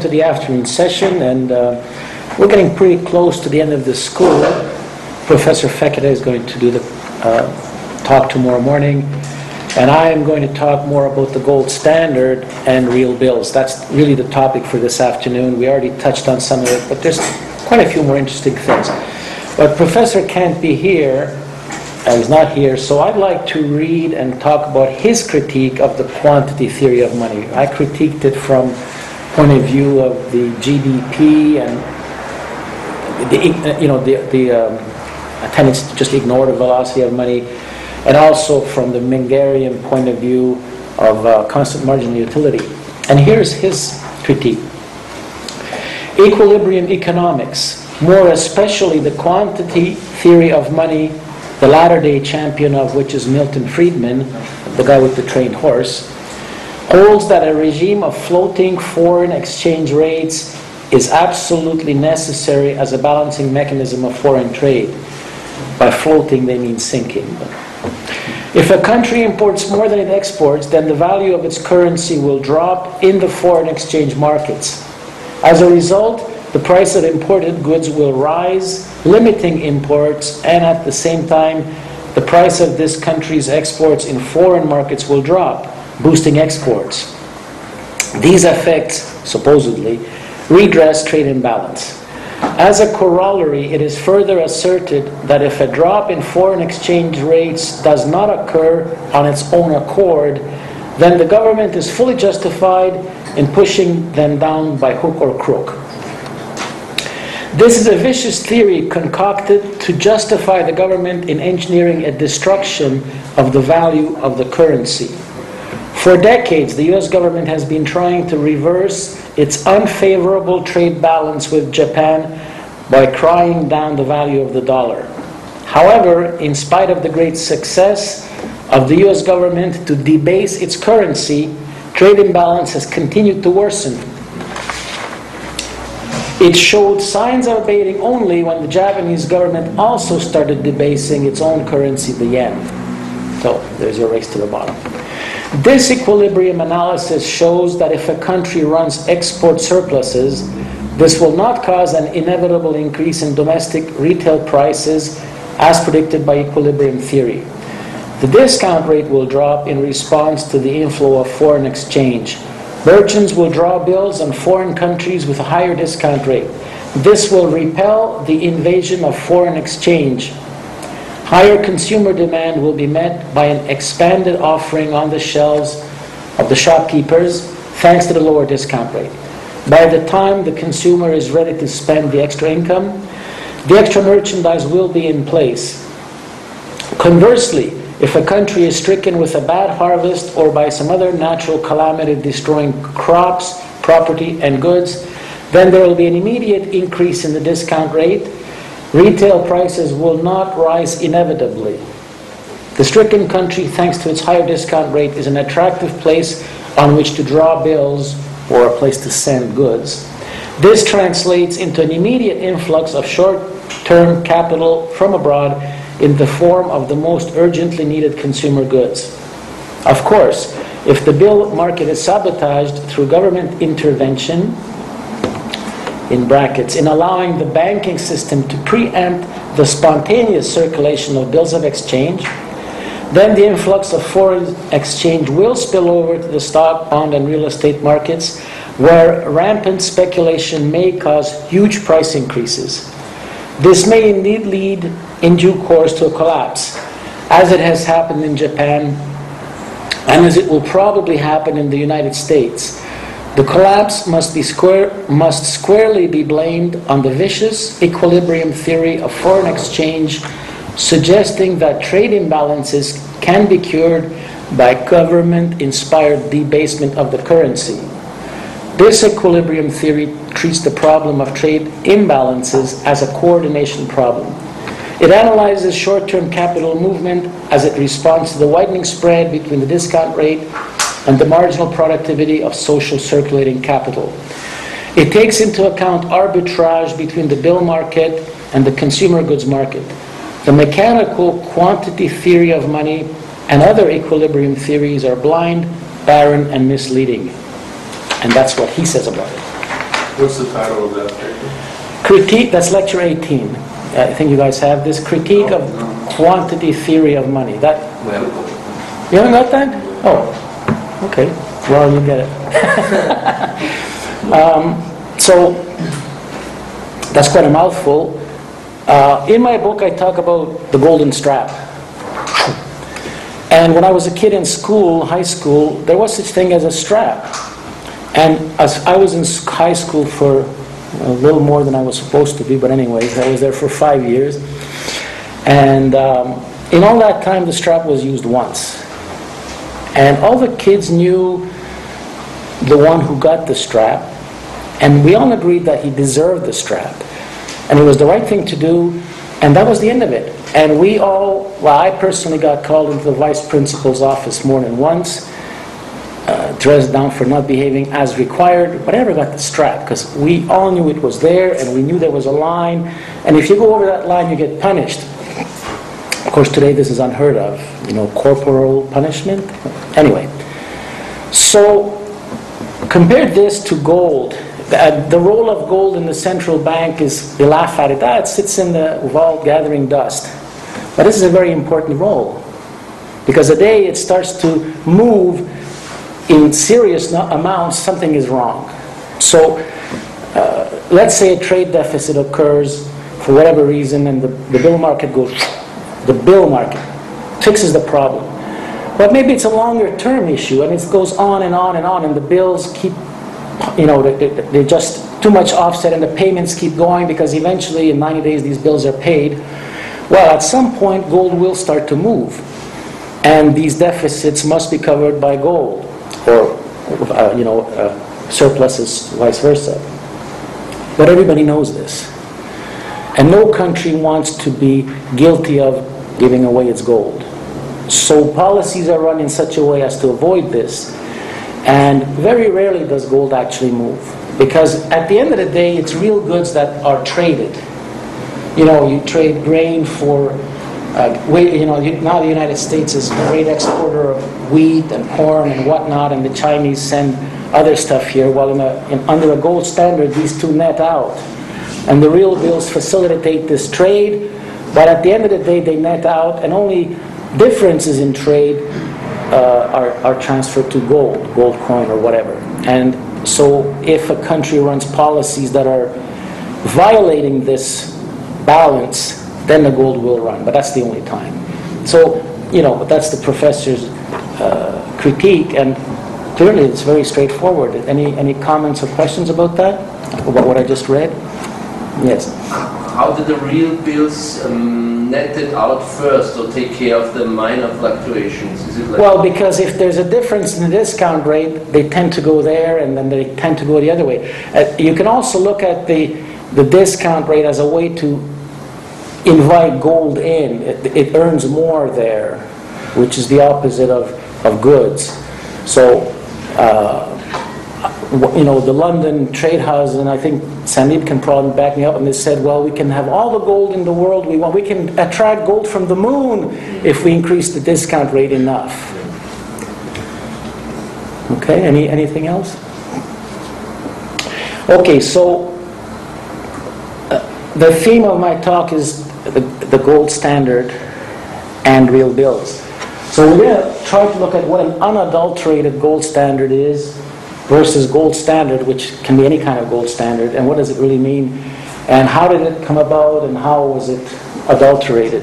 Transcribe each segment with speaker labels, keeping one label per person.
Speaker 1: to the afternoon session, and uh, we're getting pretty close to the end of the school. Professor Fekete is going to do the uh, talk tomorrow morning, and I am going to talk more about the gold standard and real bills. That's really the topic for this afternoon. We already touched on some of it, but there's quite a few more interesting things. But Professor can't be here, and he's not here, so I'd like to read and talk about his critique of the quantity theory of money. I critiqued it from point of view of the GDP and the, you know, the, the um, tendency to just ignore the velocity of money, and also from the Mengerian point of view of uh, constant marginal utility. And here's his critique. Equilibrium economics, more especially the quantity theory of money, the latter day champion of which is Milton Friedman, the guy with the trained horse, holds that a regime of floating foreign exchange rates is absolutely necessary as a balancing mechanism of foreign trade. By floating, they mean sinking. If a country imports more than it exports, then the value of its currency will drop in the foreign exchange markets. As a result, the price of imported goods will rise, limiting imports, and at the same time, the price of this country's exports in foreign markets will drop boosting exports. These effects, supposedly, redress trade imbalance. As a corollary, it is further asserted that if a drop in foreign exchange rates does not occur on its own accord, then the government is fully justified in pushing them down by hook or crook. This is a vicious theory concocted to justify the government in engineering a destruction of the value of the currency. For decades, the US government has been trying to reverse its unfavorable trade balance with Japan by crying down the value of the dollar. However, in spite of the great success of the US government to debase its currency, trade imbalance has continued to worsen. It showed signs of abating only when the Japanese government also started debasing its own currency, the yen. So there's your race to the bottom. This equilibrium analysis shows that if a country runs export surpluses, this will not cause an inevitable increase in domestic retail prices as predicted by equilibrium theory. The discount rate will drop in response to the inflow of foreign exchange. Merchants will draw bills on foreign countries with a higher discount rate. This will repel the invasion of foreign exchange Higher consumer demand will be met by an expanded offering on the shelves of the shopkeepers thanks to the lower discount rate. By the time the consumer is ready to spend the extra income, the extra merchandise will be in place. Conversely, if a country is stricken with a bad harvest or by some other natural calamity destroying crops, property, and goods, then there will be an immediate increase in the discount rate Retail prices will not rise inevitably. The stricken country, thanks to its higher discount rate, is an attractive place on which to draw bills or a place to send goods. This translates into an immediate influx of short term capital from abroad in the form of the most urgently needed consumer goods. Of course, if the bill market is sabotaged through government intervention, in brackets, in allowing the banking system to preempt the spontaneous circulation of bills of exchange, then the influx of foreign exchange will spill over to the stock, bond, and real estate markets, where rampant speculation may cause huge price increases. This may indeed lead, in due course, to a collapse, as it has happened in Japan and as it will probably happen in the United States the collapse must, be square, must squarely be blamed on the vicious equilibrium theory of foreign exchange, suggesting that trade imbalances can be cured by government inspired debasement of the currency. This equilibrium theory treats the problem of trade imbalances as a coordination problem. It analyzes short term capital movement as it responds to the widening spread between the discount rate and the marginal productivity of social circulating capital. It takes into account arbitrage between the bill market and the consumer goods market. The mechanical quantity theory of money and other equilibrium theories are blind, barren, and misleading. And that's what he says about it.
Speaker 2: What's the title of that paper?
Speaker 1: Critique, that's lecture 18. Uh, I think you guys have this critique of oh, quantity theory of money. That
Speaker 3: Well,
Speaker 1: you haven't got that? Oh, okay. Well, you get it. um, so that's quite a mouthful. Uh, in my book, I talk about the golden strap. And when I was a kid in school, high school, there was such thing as a strap. And as I was in high school for a little more than I was supposed to be, but anyways, I was there for five years. And um, in all that time, the strap was used once. And all the kids knew the one who got the strap, and we all agreed that he deserved the strap. And it was the right thing to do, and that was the end of it. And we all, well, I personally got called into the vice principal's office more than once, uh, dressed down for not behaving as required, but I never got the strap because we all knew it was there and we knew there was a line. And if you go over that line, you get punished. Of course, today this is unheard of, you know, corporal punishment. Anyway, so compare this to gold. The, uh, role of gold in the central bank is, laugh at it, sits in the vault gathering dust. But this is a very important role because the day it starts to move in serious amounts, something is wrong. So uh, let's say a trade deficit occurs for whatever reason and the, the bill market goes, the bill market fixes the problem. But maybe it's a longer term issue and it goes on and on and on and the bills keep, you know, they- they- they're just too much offset and the payments keep going because eventually in 90 days these bills are paid. Well, at some point gold will start to move and these deficits must be covered by gold or, uh, you know, uh, surpluses vice versa. But everybody knows this. And no country wants to be guilty of giving away its gold. So policies are run in such a way as to avoid this. And very rarely does gold actually move. Because at the end of the day, it's real goods that are traded. You know, you trade grain for, uh, you know, now the United States is a great exporter of wheat and corn and whatnot, and the Chinese send other stuff here. Well, in a, in, under a gold standard, these two net out. And the real bills facilitate this trade, but at the end of the day, they net out, and only differences in trade uh, are, are transferred to gold, gold coin or whatever. And so if a country runs policies that are violating this balance, then the gold will run, but that's the only time. So, you know, that's the professor's uh, critique, and clearly it's very straightforward. Any, any comments or questions about that? About what I just read? Yes.
Speaker 3: How did the real bills um, net it out first or take care of the minor fluctuations? Like
Speaker 1: Well, because if there's a difference in the discount rate, they tend to go there and then they tend to go the other way. Uh, you can also look at the, the discount rate as a way to invite gold in. It, it earns more there, which is the opposite of, of goods. So, uh, you know, the London Trade House, and I think Sandeep can probably back me up, and they said, well, we can have all the gold in the world we want. We can attract gold from the moon if we increase the discount rate enough. Okay, any, anything else? Okay, so uh, the theme of my talk is the, the gold standard and real bills. So we're going to try to look at what an unadulterated gold standard is versus gold standard, which can be any kind of gold standard, and what does it really mean, and how did it come about, and how was it adulterated.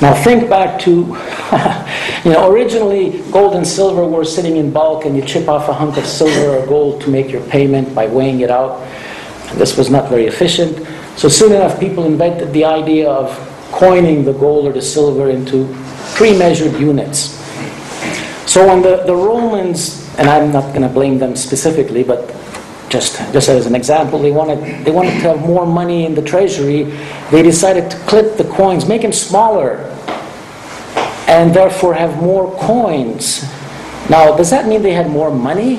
Speaker 1: Now think back to, you know, originally gold and silver were sitting in bulk, and you chip off a hunk of silver or gold to make your payment by weighing it out. This was not very efficient. So soon enough, people invented the idea of coining the gold or the silver into pre-measured units. So when the, the Romans, and I'm not going to blame them specifically, but just, just as an example, they wanted, they wanted to have more money in the treasury. They decided to clip the coins, make them smaller, and therefore have more coins. Now, does that mean they had more money?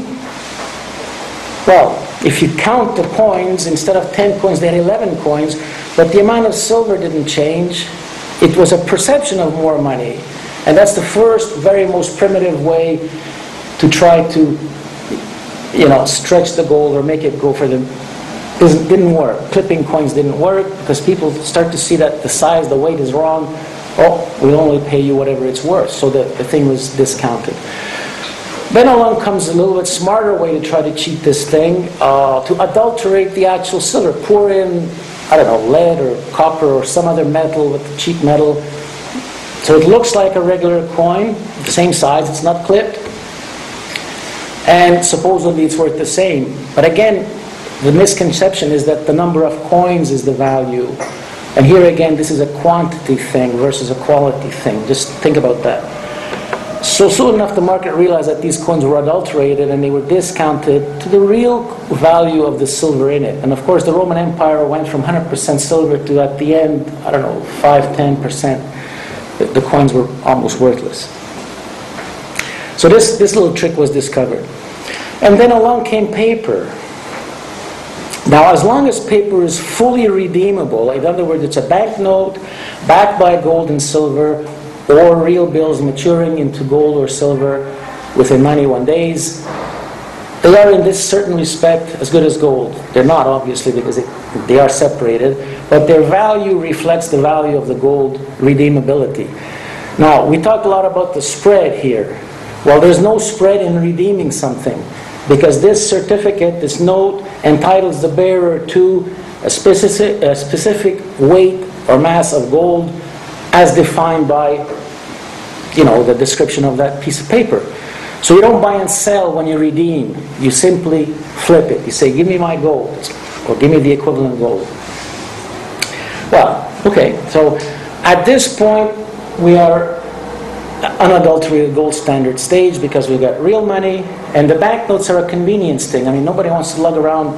Speaker 1: Well, if you count the coins, instead of 10 coins, they had 11 coins, but the amount of silver didn't change. It was a perception of more money. And that's the first, very most primitive way to try to you know, stretch the gold or make it go for the, doesn't, didn't work. Clipping coins didn't work because people start to see that the size, the weight is wrong. Oh, we'll only pay you whatever it's worth. So the, the thing was discounted. Then along comes a little bit smarter way to try to cheat this thing, uh, to adulterate the actual silver. Pour in, I don't know, lead or copper or some other metal with cheap metal. So it looks like a regular coin, the same size, it's not clipped. And supposedly it's worth the same. But again, the misconception is that the number of coins is the value. And here again, this is a quantity thing versus a quality thing. Just think about that. So soon enough, the market realized that these coins were adulterated and they were discounted to the real value of the silver in it. And of course, the Roman Empire went from 100% silver to at the end, I don't know, 5 10%. The, coins were almost worthless. So this, this little trick was discovered. And then along came paper. Now, as long as paper is fully redeemable, in other words, it's a banknote backed by gold and silver, or real bills maturing into gold or silver within 91 days, they are in this certain respect as good as gold. They're not, obviously, because they, they are separated, but their value reflects the value of the gold redeemability. Now, we talked a lot about the spread here. Well, there's no spread in redeeming something because this certificate, this note, entitles the bearer to a specific, a specific weight or mass of gold as defined by, you know, the description of that piece of paper. So you don't buy and sell when you redeem. You simply flip it. You say, give me my gold, or give me the equivalent gold. Well, okay, so at this point, we are unadulterated gold standard stage because we've got real money, and the banknotes are a convenience thing. I mean, nobody wants to lug around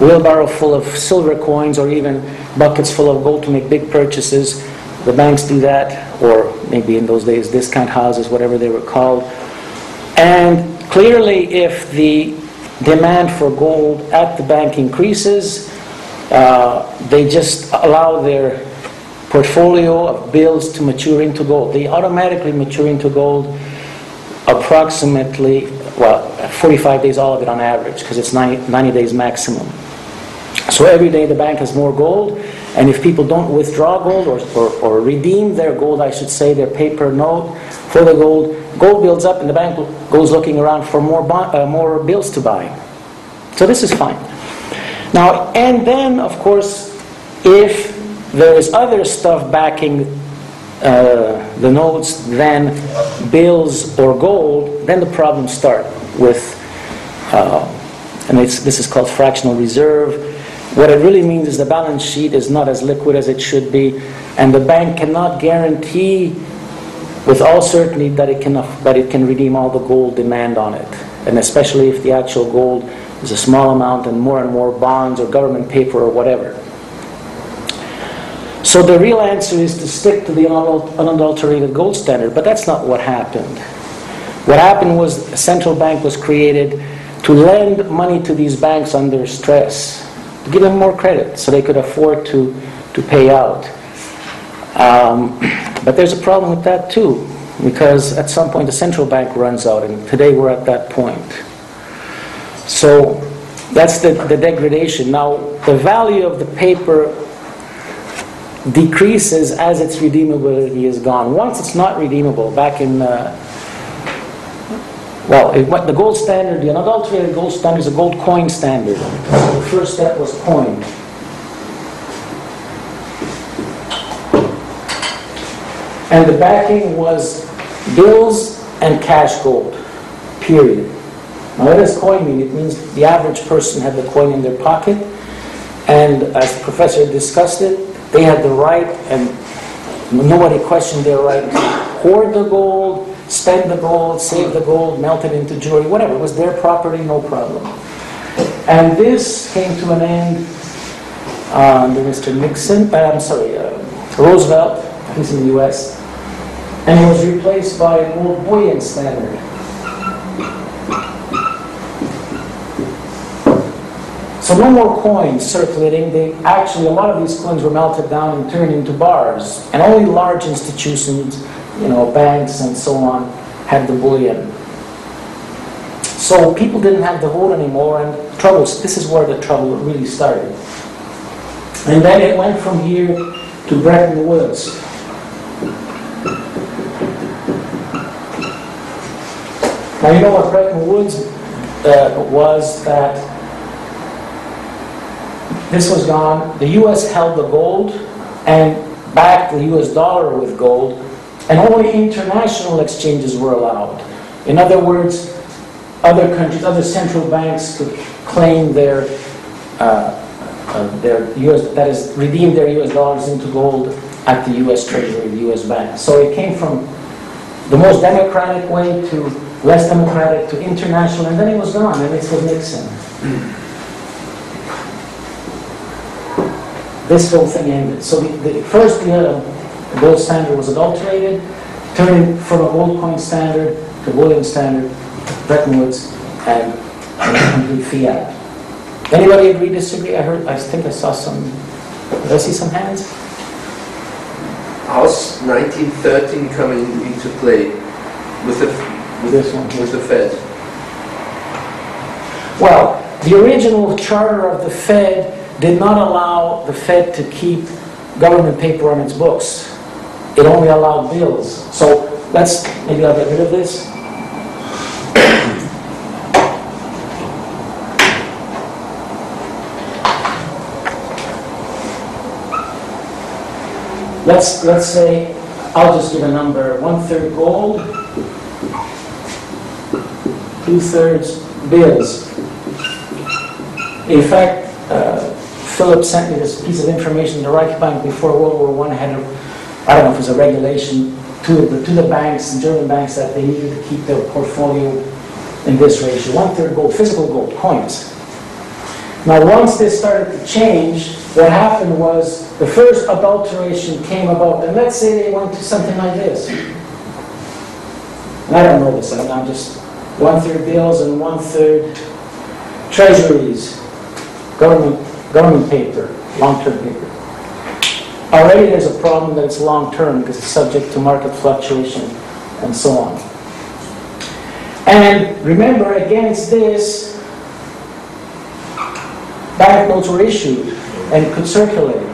Speaker 1: wheelbarrow full of silver coins or even buckets full of gold to make big purchases. The banks do that, or maybe in those days, discount houses, whatever they were called. And clearly, if the demand for gold at the bank increases, uh, they just allow their portfolio of bills to mature into gold. They automatically mature into gold approximately, well, 45 days, all of it on average, because it's 90, 90 days maximum. So every day the bank has more gold, and if people don't withdraw gold or, or, or, redeem their gold, I should say, their paper note for the gold, gold builds up and the bank goes looking around for more, uh, more bills to buy. So this is fine. Now, and then, of course, if there is other stuff backing uh, the notes than bills or gold, then the problems start with, uh, and this is called fractional reserve. What it really means is the balance sheet is not as liquid as it should be, and the bank cannot guarantee with all certainty that it can, that it can redeem all the gold demand on it. And especially if the actual gold is a small amount and more and more bonds or government paper or whatever. So the real answer is to stick to the unadulterated gold standard, but that's not what happened. What happened was a central bank was created to lend money to these banks under stress, to give them more credit so they could afford to, to pay out. Um, but there's a problem with that too, because at some point the central bank runs out, and today we're at that point. So that's the, the degradation. Now, the value of the paper decreases as its redeemability is gone. Once it's not redeemable, back in, uh, well, it, the gold standard, the unadulterated gold standard is a gold coin standard. So the first step was coin. And the backing was bills and cash gold, period. Now, what does coin mean? It means the average person had the coin in their pocket, and as professor discussed it, they had the right, and nobody questioned their right to hoard the gold, spend the gold, save the gold, melt it into jewelry, whatever. It was their property, no problem. And this came to an end uh, under Mr. Nixon, uh, I'm sorry, uh, Roosevelt, he's in the US, and it was replaced by an old bullion standard. So no more coins circulating. They actually a lot of these coins were melted down and turned into bars, and only large institutions, you know, banks and so on, had the bullion. So people didn't have the vote anymore, and troubles, this is where the trouble really started. And then it went from here to Bretton Woods. Now, you know what Bretton Woods uh, was that this was gone. The U.S. held the gold and backed the U.S. dollar with gold, and only international exchanges were allowed. In other words, other countries, other central banks could claim their, uh, uh, their U.S. that is, redeem their U.S. dollars into gold at the U.S. Treasury, the U.S. bank. So it came from the most democratic way to less democratic to international, and then it was gone, and it's with Nixon. This whole thing ended. So the, the first the uh, gold standard was adulterated, turning from a gold coin standard to bullion standard, Bretton Woods, and and complete fiat. Anybody agree, disagree? I heard, I think I saw some, did I see some hands?
Speaker 3: How's 1913 coming into play with the, with
Speaker 1: This one.
Speaker 3: with the Fed?
Speaker 1: Well, the original charter of the Fed did not allow the Fed to keep government paper on its books. It only allowed bills. So let's, maybe I'll get rid of this. Let's, let's say, I'll just give a number, one-third gold, two-thirds bills. In fact, uh, Philip sent me this piece of information, the Reich Bank before World War I had, a, I don't know if it was a regulation to the, to the banks, German banks, that they needed to keep their portfolio in this ratio, one-third gold, physical gold, coins. Now, once this started to change, what happened was the first adulteration came about, and let's say they went to something like this. And I don't know this, I mean, I'm just one-third bills and one-third treasuries, government, government paper, long-term paper. Already there's a problem that it's long-term because it's subject to market fluctuation and so on. And remember, against this, banknotes were issued and could circulate.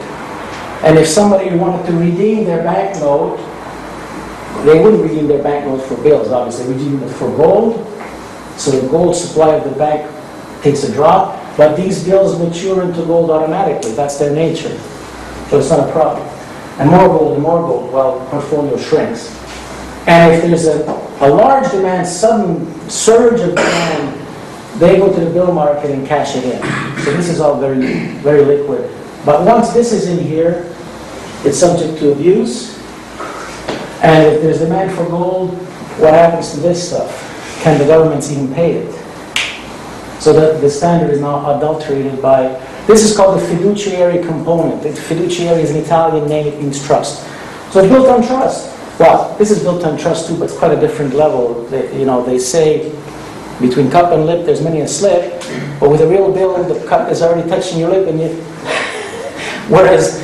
Speaker 1: And if somebody wanted to redeem their banknote, they wouldn't redeem their banknotes for bills, obviously, they redeem it for gold. So the gold supply of the bank takes a drop, but these bills mature into gold automatically. That's their nature. So it's not a problem. And more gold and more gold, well, portfolio shrinks. And if there's a, a large demand, sudden surge of demand, they go to the bill market and cash it in. So this is all very, very liquid. But once this is in here, it's subject to abuse. And if there's demand for gold, what happens to this stuff? Can the governments even pay it? So the, the standard is now adulterated by, this is called the fiduciary component. The fiduciary is an Italian name, it means trust. So it's built on trust. Well, this is built on trust too, but it's quite a different level. They, you know, they say between cup and lip, there's many a slip, but with a real bill, the cup is already touching your lip, and you. Whereas,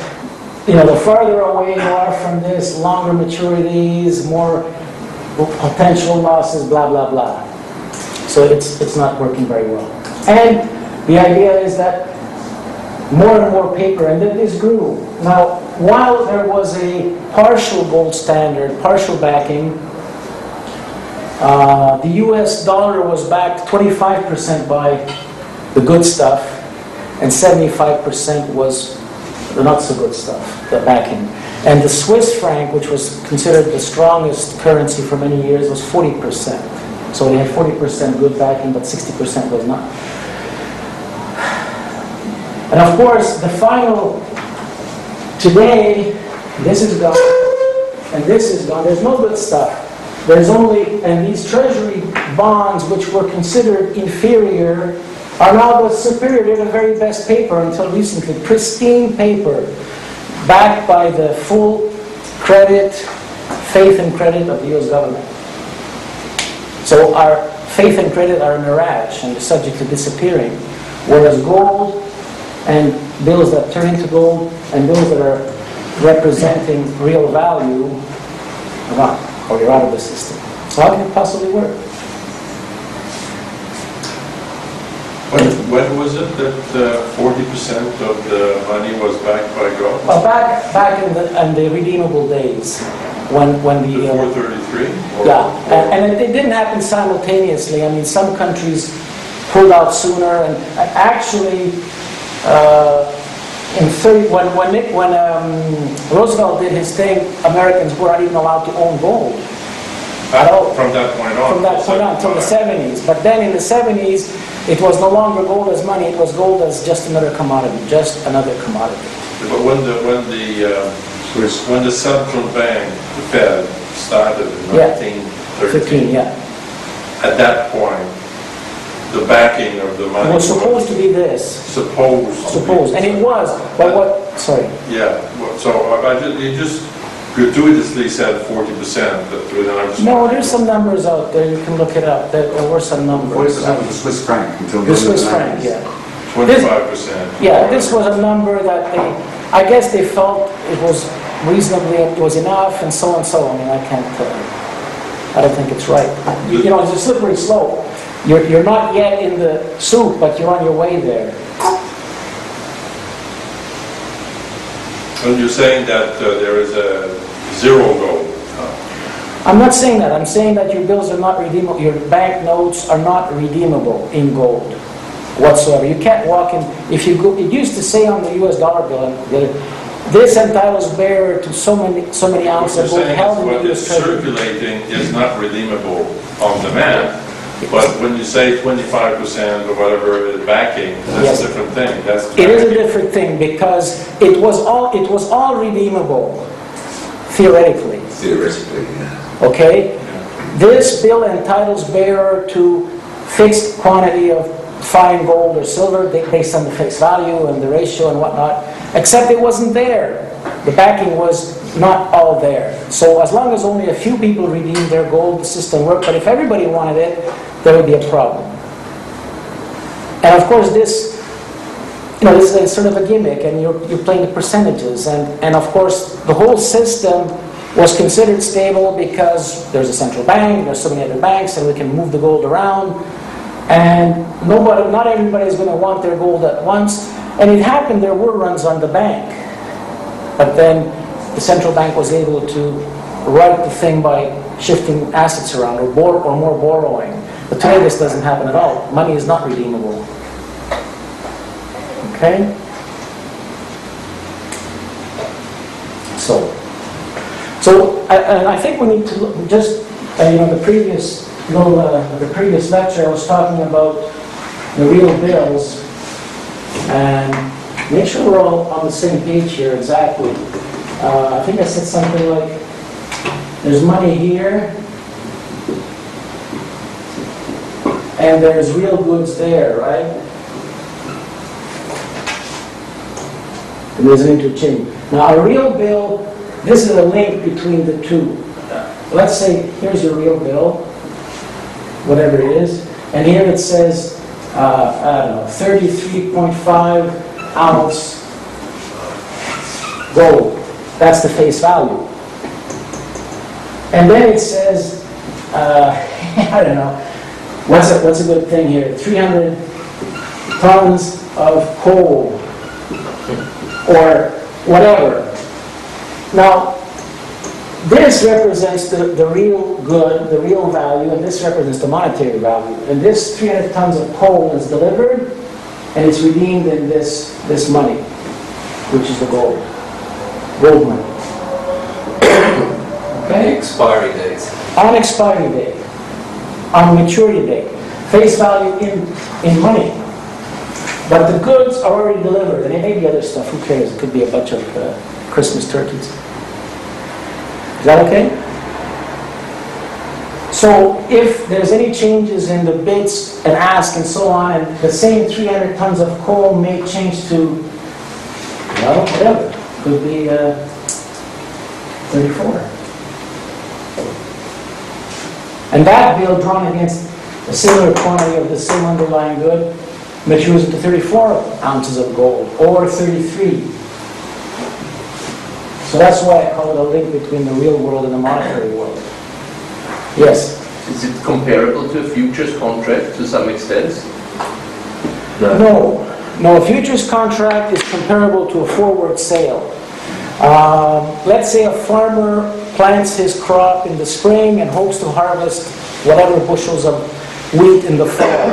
Speaker 1: you know, the farther away you are from this, longer maturities, more potential losses, blah blah blah. So it's it's not working very well. And the idea is that more and more paper, and then this grew. Now, while there was a partial gold standard, partial backing, uh, the US dollar was backed 25% by the good stuff, and 75% was the not so good stuff, the backing. And the Swiss franc, which was considered the strongest currency for many years, was 40%. So they had 40% good backing, but 60% was not. And of course, the final, today, this is gone, and this is gone. There's no good stuff. There's only, and these treasury bonds, which were considered inferior, are now the superior. They're the very best paper until recently. Pristine paper, backed by the full credit, faith and credit of the US government. So our faith and credit are a mirage and subject to disappearing. Whereas gold and bills that turn into gold and bills that are representing real value are not or you're out of the system. So how can it possibly work?
Speaker 2: when was it that uh, forty percent of the money was backed by gold?
Speaker 1: Well, back, back in the, in the redeemable days, when, when the... uh,
Speaker 2: Before thirty-three?
Speaker 1: Yeah, and and it it didn't happen simultaneously. I mean, some countries pulled out sooner, and actually, uh, in 30, when, when Nick- when um, Roosevelt did his thing, Americans were not even allowed to own gold at all.
Speaker 2: From that point on?
Speaker 1: From that point on, until the 70s. But then in the 70s, it was no longer gold as money, it was gold as just another commodity, just another commodity.
Speaker 2: But when the, when the, uh, when the central bank, the Fed, started in
Speaker 1: Yeah. 15,
Speaker 2: thirteen,
Speaker 1: yeah.
Speaker 2: at that point, the backing of the
Speaker 1: It
Speaker 2: money
Speaker 1: was supposed to be this,
Speaker 2: supposed to be-
Speaker 1: supposed, and it was, but what, sorry.
Speaker 2: Yeah, well, so uh, I I ju- you just gratuitously said forty percent, but with another.
Speaker 1: No, there's some numbers out there, you can look it up, there there were some
Speaker 4: Forty
Speaker 1: numbers.
Speaker 4: percent was the Swiss franc until.
Speaker 1: The Swiss franc, yeah.
Speaker 2: Twenty-five percent.
Speaker 1: Yeah, this was a number that they, I guess they felt it was reasonably, it was enough and so and so. on. I mean, I can't, uh, I don't think it's right. You you know, it's a slippery slope. You're, you're not yet in the soup, but you're on your way there.
Speaker 2: And you're saying that uh, there is a zero goal.
Speaker 1: I'm not saying that, I'm saying that your bills are not redeemable, your bank notes are not redeemable in gold whatsoever. You can't walk in, if you go, it used to say on the US dollar bill, this entitles bearer to so many, so many ounces
Speaker 2: you're
Speaker 1: of gold
Speaker 2: saying
Speaker 1: held in
Speaker 2: what
Speaker 1: the
Speaker 2: is
Speaker 1: US treasury.
Speaker 2: circulating is not redeemable on demand, but when you say twenty-five percent or whatever is backing,
Speaker 1: Yes.
Speaker 2: that's a different thing. That's
Speaker 1: It is a different thing because it was all, it was all redeemable theoretically,
Speaker 4: Theoretically, yeah.
Speaker 1: okay? This bill entitles bearer to fixed quantity of fine gold or silver based on the fixed value and the ratio and whatnot, except it wasn't there. The backing was not all there. So as long as only a few people redeemed their gold, the system worked, but if everybody wanted it, there would be a problem. And of course, this you know, this is sort of a gimmick, and you're, you're playing the percentages. And, and of course, the whole system was considered stable because there's a central bank, there's so many other banks, and we can move the gold around. And nobody, not everybody is going to want their gold at once. And it happened, there were runs on the bank. But then the central bank was able to right the thing by shifting assets around or, bor- or more borrowing. But today this doesn't happen at all. Money is not redeemable. Okay? So, so I, I think we need to look, just, uh, you know, the previous little, uh, the previous lecture, I was talking about the real bills, and make sure we're all on the same page here exactly. Uh, I think I said something like, there's money here, and there's real goods there, right? And there's an interchange. Now, a real bill, this is a link between the two. Let's say, here's your real bill, whatever it is, and here it says, uh, I don't know, 33.5 ounce gold. That's the face value. And then it says, uh, I don't know, what's a, what's a good thing here? 300 tons of coal or whatever. Now, this represents the, the real good, the real value, and this represents the monetary value. And this 300 tons of coal is delivered, and it's redeemed in this, this money, which is the gold, gold money. Okay?
Speaker 5: Expiry dates.
Speaker 1: On expiry date, on maturity date, face value in, in money. But the goods are already delivered, and it may be other stuff, who cares? It could be a bunch of uh, Christmas turkeys. Is that okay? So if there's any changes in the bids and ask and so on, and the same 300 tons of coal may change to, well, whatever, could be uh, 34. And that bill drawn against a similar quantity of the same underlying good matures into 34 ounces of gold, or 33. So that's why I call it a link between the real world and the monetary world. Yes?
Speaker 3: Is it comparable to a futures contract to some extent?
Speaker 1: No, no, a futures contract is comparable to a forward sale. Um, Let's say a farmer plants his crop in the spring and hopes to harvest whatever bushels of wheat in the fall.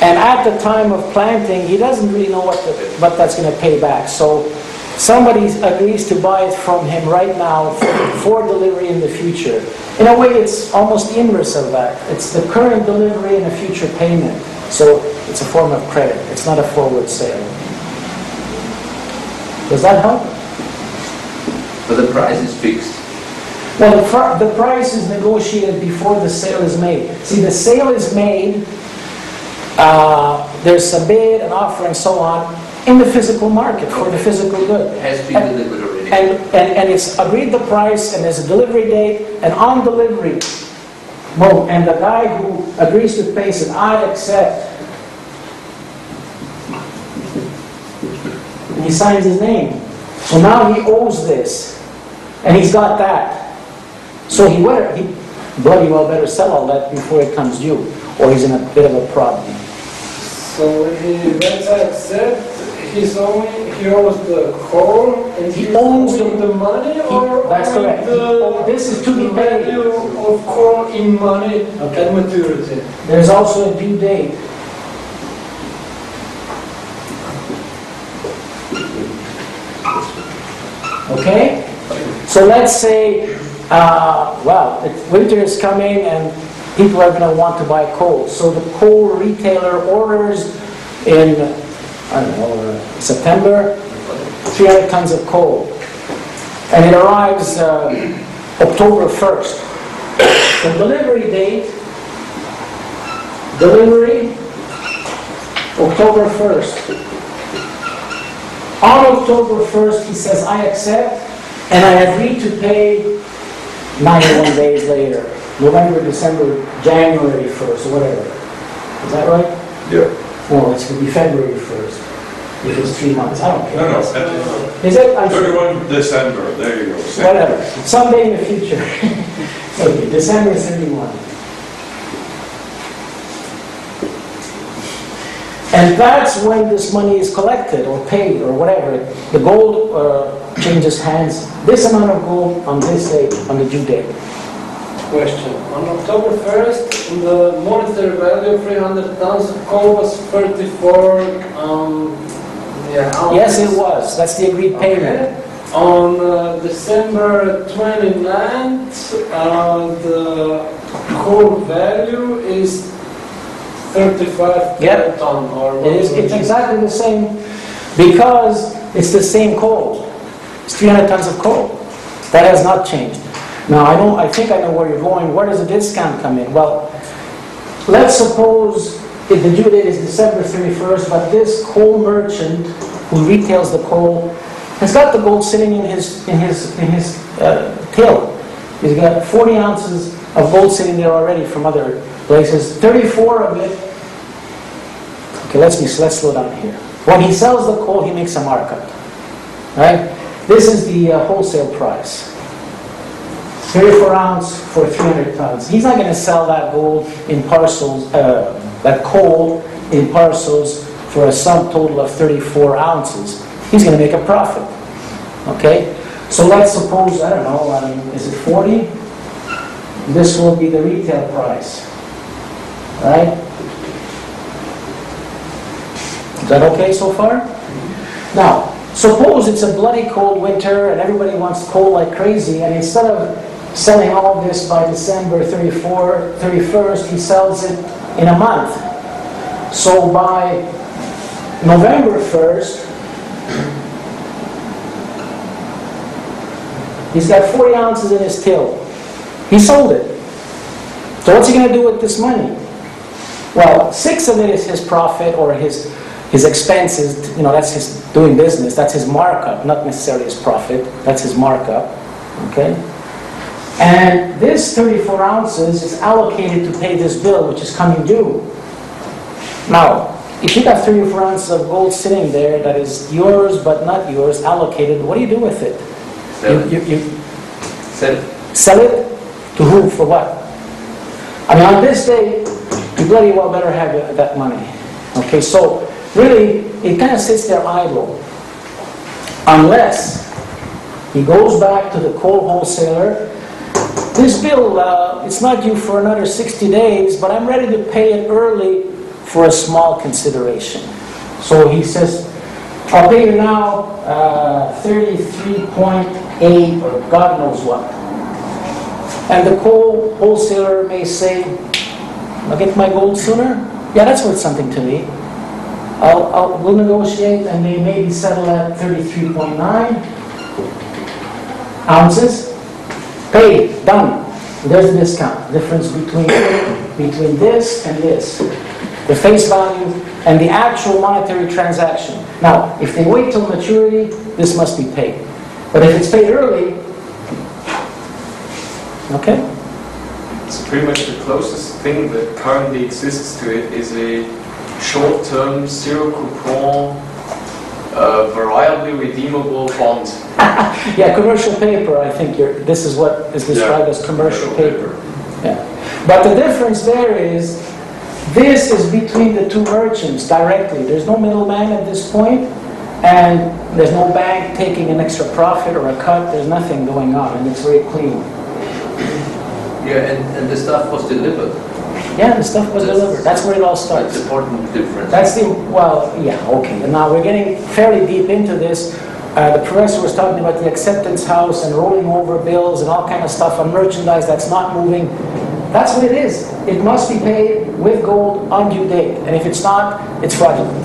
Speaker 1: And at the time of planting, he doesn't really know what, the- what that's going to pay back. So somebody agrees to buy it from him right now for- for delivery in the future. In a way, it's almost the inverse of that. It's the current delivery and a future payment. So it's a form of credit. It's not a forward sale. Does that help?
Speaker 3: But the price is fixed.
Speaker 1: Well, the, the price is negotiated before the sale is made. See, the sale is made, uh, there's a bid, an offer, and so on, in the physical market, for the physical good.
Speaker 3: Has been delivered already.
Speaker 1: And, and, and it's agreed the price, and there's a delivery date, and on delivery, boom, and the guy who agrees to pay said, I accept. And he signs his name. So now he owes this, and he's got that. So he better, he bloody well better sell all that before it comes due, or he's in a bit of a problem.
Speaker 5: So he went to accept, he's owing, he owns the coal and
Speaker 1: He owns the-
Speaker 5: the money or
Speaker 1: That's correct.
Speaker 5: the
Speaker 1: Oh, This is to be
Speaker 5: the
Speaker 1: paid.
Speaker 5: value of coal in money
Speaker 1: Okay.
Speaker 5: and maturity.
Speaker 1: There's also a due date. Okay? So let's say, uh, well, it- winter is coming and people are going to want to buy coal. So the coal retailer orders in, I don't know, uh, September, 300 tons of coal. And it arrives uh, October 1st. The delivery date Delivery, October 1st. On October 1st, he says, I accept, and I agree to pay 91 days later, November, December, January 1st, whatever. Is that right?
Speaker 4: Yeah.
Speaker 1: No, it's going to be February 1st, if it's three months, I don't
Speaker 2: care. No,
Speaker 1: no,
Speaker 2: at
Speaker 1: Is it? I-
Speaker 2: 31 December, there you go.
Speaker 1: Whatever, someday in the future. Okay, December 31. And that's when this money is collected or paid or whatever. The gold uh, changes hands, this amount of gold on this date, on the due date.
Speaker 5: Question, on October 1st, the monetary value of 300 tons of coal was 34, um, yeah.
Speaker 1: Yes, it was, that's the agreed payment.
Speaker 5: Okay. On uh, December 29th, uh, the coal value is 35
Speaker 1: Yep.
Speaker 5: ton or...
Speaker 1: It is, it's exactly the same, because it's the same coal. It's 300 tons of coal. That has not changed. Now, I know, I think I know where you're going. Where does the discount come in? Well, let's suppose if the due date is December 31st, but this coal merchant who retails the coal has got the gold sitting in his, in his, in his uh, till. He's got 40 ounces of gold sitting there already from other places. 34 of it Okay, let's, be, let's slow down here. When he sells the coal, he makes a markup, right? This is the uh, wholesale price. 34 ounce for 300 tons. He's not going to sell that gold in parcels, uh, that coal in parcels for a sum total of 34 ounces. He's going to make a profit, okay? So let's suppose, I don't know, I mean, is it 40? This will be the retail price, right? Is that okay so far? Now, suppose it's a bloody cold winter and everybody wants coal like crazy, and instead of selling all this by December 34, 31st, he sells it in a month. So by November 1st, he's got 40 ounces in his till. He sold it. So what's he going to do with this money? Well, six of it is his profit or his his expenses, you know, that's his doing business, that's his markup, not necessarily his profit, that's his markup, okay? And this 34 ounces is allocated to pay this bill, which is coming due. Now, if you got 34 ounces of gold sitting there that is yours but not yours, allocated, what do you do with it?
Speaker 3: Sell
Speaker 1: You,
Speaker 3: it.
Speaker 1: you, you
Speaker 3: Sell it.
Speaker 1: sell it to who, for what? I mean, on this day, you bloody well better have that money. Okay, so really, it kind of sits there idle. Unless he goes back to the coal wholesaler, this bill, uh, it's not due for another 60 days, but I'm ready to pay it early for a small consideration. So he says, I'll pay you now uh, 33.8 or God knows what. And the coal wholesaler may say, I'll get my gold sooner? Yeah, that's worth something to me. I'll, I'll, we'll negotiate and they maybe settle at 33.9 ounces. Paid, done. There's the discount, difference between, between this and this. The face value and the actual monetary transaction. Now, if they wait till maturity, this must be paid. But if it's paid early, okay?
Speaker 6: It's pretty much the closest thing that currently exists to it is a short-term zero coupon uh, variably redeemable bond.
Speaker 1: Yeah, commercial paper, I think you're, this is what is described as commercial paper. Yeah. But the difference there is, this is between the two merchants directly. There's no middleman at this point, and there's no bank taking an extra profit or a cut. There's nothing going on, and it's very clean.
Speaker 3: Yeah, and, and the stuff was delivered.
Speaker 1: Yeah, the stuff was delivered. That's where it all
Speaker 3: That's
Speaker 1: starts.
Speaker 3: the important difference.
Speaker 1: That's the, well, yeah, okay. And now we're getting fairly deep into this. Uh, the professor was talking about the acceptance house and rolling over bills and all kind of stuff on merchandise that's not moving. That's what it is. It must be paid with gold on due date. And if it's not, it's fraudulent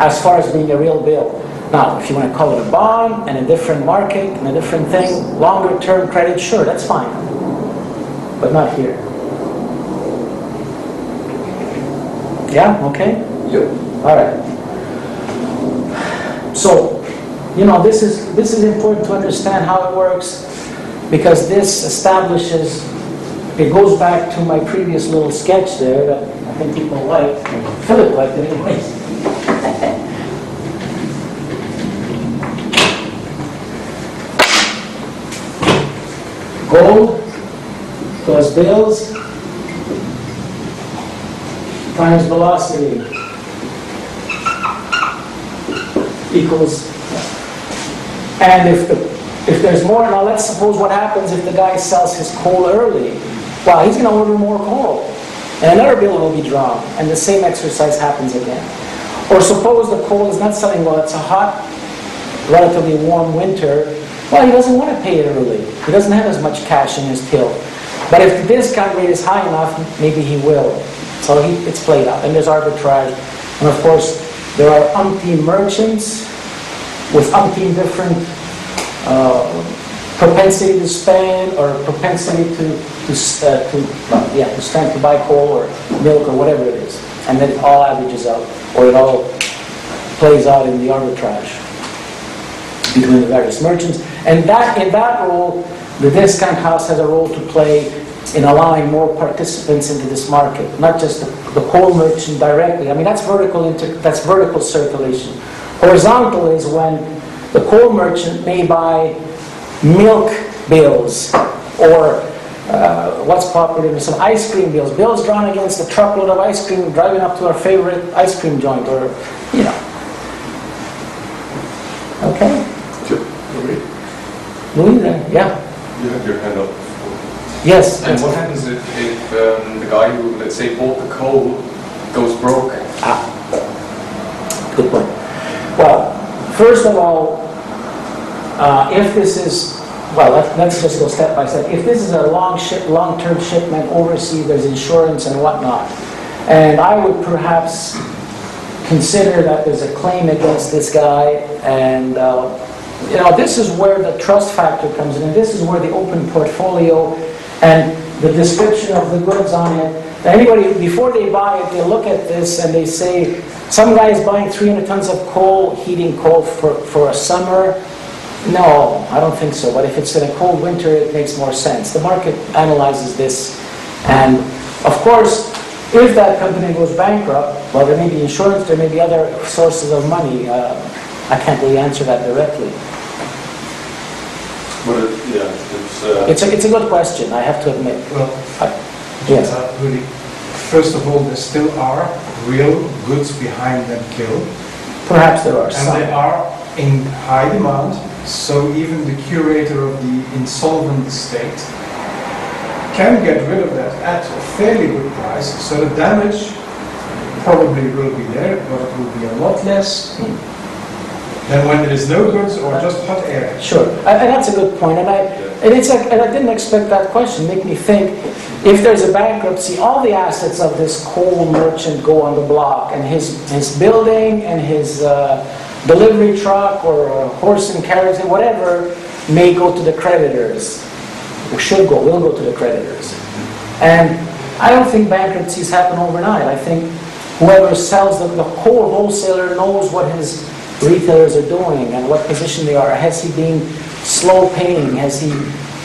Speaker 1: as far as being a real bill. Now, if you want to call it a bond and a different market and a different thing, longer term credit, sure, that's fine. But not here. Yeah, okay?
Speaker 3: Yep.
Speaker 1: All right. So, you know, this is, this is important to understand how it works because this establishes, it goes back to my previous little sketch there that I think people like, Philip liked it anyways. Gold plus bills times velocity equals, and if the, if there's more, now let's suppose what happens if the guy sells his coal early. Well, he's gonna order more coal, and another bill will be drawn, and the same exercise happens again. Or suppose the coal is not selling well, it's a hot, relatively warm winter, well, he doesn't want to pay it early. He doesn't have as much cash in his till. But if the discount rate is high enough, maybe he will. So he, it's played out, and there's arbitrage. And of course, there are umpteen merchants with umpteen different uh, propensity to spend or propensity to, to, uh, to, yeah, to spend to buy coal or milk or whatever it is. And then it all averages out, or it all plays out in the arbitrage between the various merchants. And that, in that role, the discount house has a role to play in allowing more participants into this market, not just the, the coal merchant directly. I mean, that's vertical inter, that's vertical circulation. Horizontal is when the coal merchant may buy milk bills or uh, what's popular, is some ice cream bills, bills drawn against a truckload of ice cream driving up to our favorite ice cream joint or, you know. Okay? Sure. Louis there, yeah.
Speaker 2: You had your hand up.
Speaker 1: Yes.
Speaker 6: And what happens if, if um, the guy who, let's say, bought the coal goes broke?
Speaker 1: Ah, good point. Well, first of all, uh, if this is, well, let- let's just go step by step. If this is a long ship, long-term shipment overseas, there's insurance and whatnot. And I would perhaps consider that there's a claim against this guy and, uh, you know, this is where the trust factor comes in and this is where the open portfolio and the description of the goods on it. Anybody, before they buy it, they look at this and they say, some guy is buying 300 tons of coal, heating coal for, for a summer. No, I don't think so. But if it's in a cold winter, it makes more sense. The market analyzes this. And of course, if that company goes bankrupt, well, there may be insurance, there may be other sources of money. Uh, I can't really answer that directly.
Speaker 2: But yeah, uh,
Speaker 1: It's a, it's a good question, I have to admit.
Speaker 7: Well,
Speaker 1: Yes.
Speaker 7: uh, really, first of all, there still are real goods behind that bill.
Speaker 1: Perhaps there are
Speaker 7: And they
Speaker 1: some.
Speaker 7: are in high demand, so even the curator of the insolvent estate can get rid of that at a fairly good price, so the damage probably will be there, but it will be a lot less than when there is no goods or just hot air.
Speaker 1: Sure, and and that's a good point, and I, and it's like, and I didn't expect that question, make me think, if there's a bankruptcy, all the assets of this coal merchant go on the block, and his, his building and his uh, delivery truck or uh, horse and carriage and whatever may go to the creditors, or should go, will go to the creditors. And I don't think bankruptcies happen overnight, I think whoever sells, the, the whole wholesaler knows what his retailers are doing and what position they are. Has he been slow paying? Has he,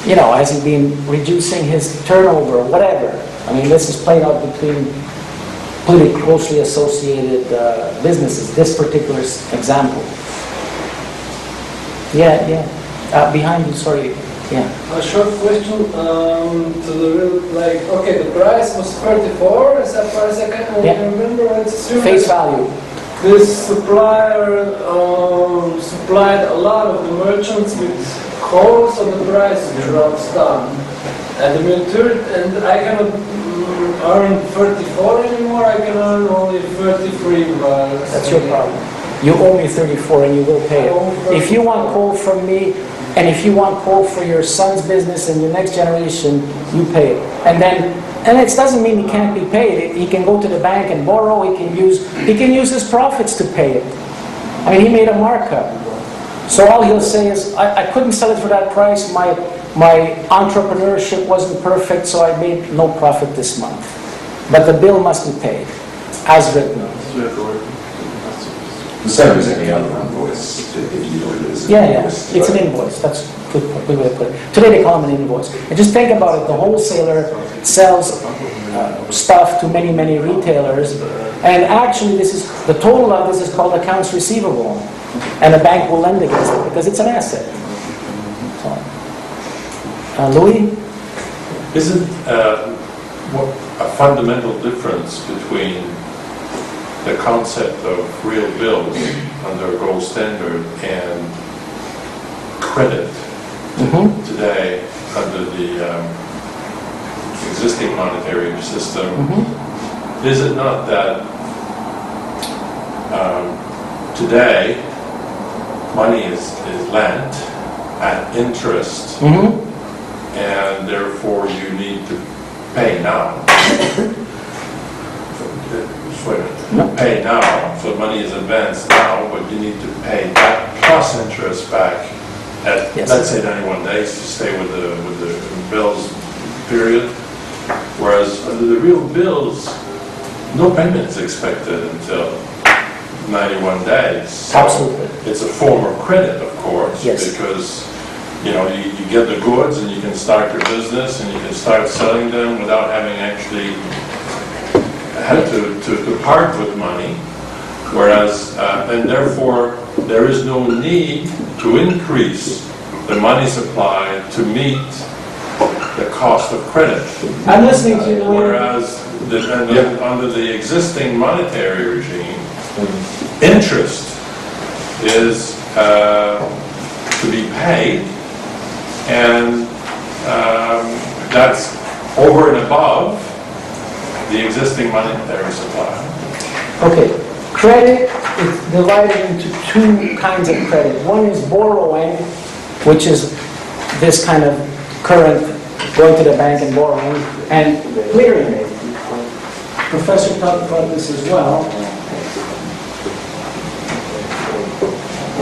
Speaker 1: you know, has he been reducing his turnover, or whatever? I mean, this is played out between pretty closely associated uh, businesses, this particular example. Yeah, yeah, Uh, behind you, sorry, yeah.
Speaker 5: A short question um, to the real, like, okay, the price was 34, is that as I can
Speaker 1: Yeah.
Speaker 5: remember? It's
Speaker 1: Face value,
Speaker 5: This supplier um, supplied a lot of the merchants with coal, so the price drops down. And the maturity, and I cannot mm, earn 34 anymore, I can earn only 33 by...
Speaker 1: that's your problem. You owe me 34 and you will pay it. If you want coal from me, and if you want coal for your son's business and your next generation, you pay it. And then, and it doesn't mean he can't be paid. He can go to the bank and borrow, he can use, he can use his profits to pay it. I mean, he made a markup. So all he'll say is, I, I couldn't sell it for that price, my, my entrepreneurship wasn't perfect, so I made no profit this month. But the bill must be paid, as written.
Speaker 4: The same as any other invoice, if you know it is.
Speaker 1: Yeah, yeah, it's an invoice, that's good, point, good way to put it. Today they call them an invoice. And just think about it, the wholesaler sells uh, stuff to many, many retailers, and actually this is, the total of this is called accounts receivable. And the bank will lend against it because it's an asset. So, uh, Louis?
Speaker 2: Isn't uh, a fundamental difference between the concept of real bills under a gold standard and credit
Speaker 1: Mm-hmm.
Speaker 2: today under the um, existing monetary system?
Speaker 1: Mm-hmm.
Speaker 2: Is it not that um, today, money is is lent at interest
Speaker 1: Mm-hmm.
Speaker 2: and therefore you need to pay now. Just wait a minute.
Speaker 1: No.
Speaker 2: Pay now, so money is advanced now, but you need to pay that plus interest back at,
Speaker 1: Yes.
Speaker 2: let's say 91 days to stay with the, with the bills period. Whereas under the real bills, no payment is expected until 91 days. So
Speaker 1: Absolutely.
Speaker 2: It's a form of credit, of course.
Speaker 1: Yes.
Speaker 2: Because, you know, you, you get the goods and you can start your business and you can start selling them without having actually had to, to, to part with money. Whereas, uh, and therefore, there is no need to increase the money supply to meet the cost of credit.
Speaker 1: I'm listening to you, Louis.
Speaker 2: Whereas, the, under, under the existing monetary regime, interest is uh, to be paid, and um, that's over and above the existing monetary supply.
Speaker 1: Okay, credit is divided into two kinds of credit. One is borrowing, which is this kind of current, going to the bank and borrowing, and clearing. Professor talked about this as well.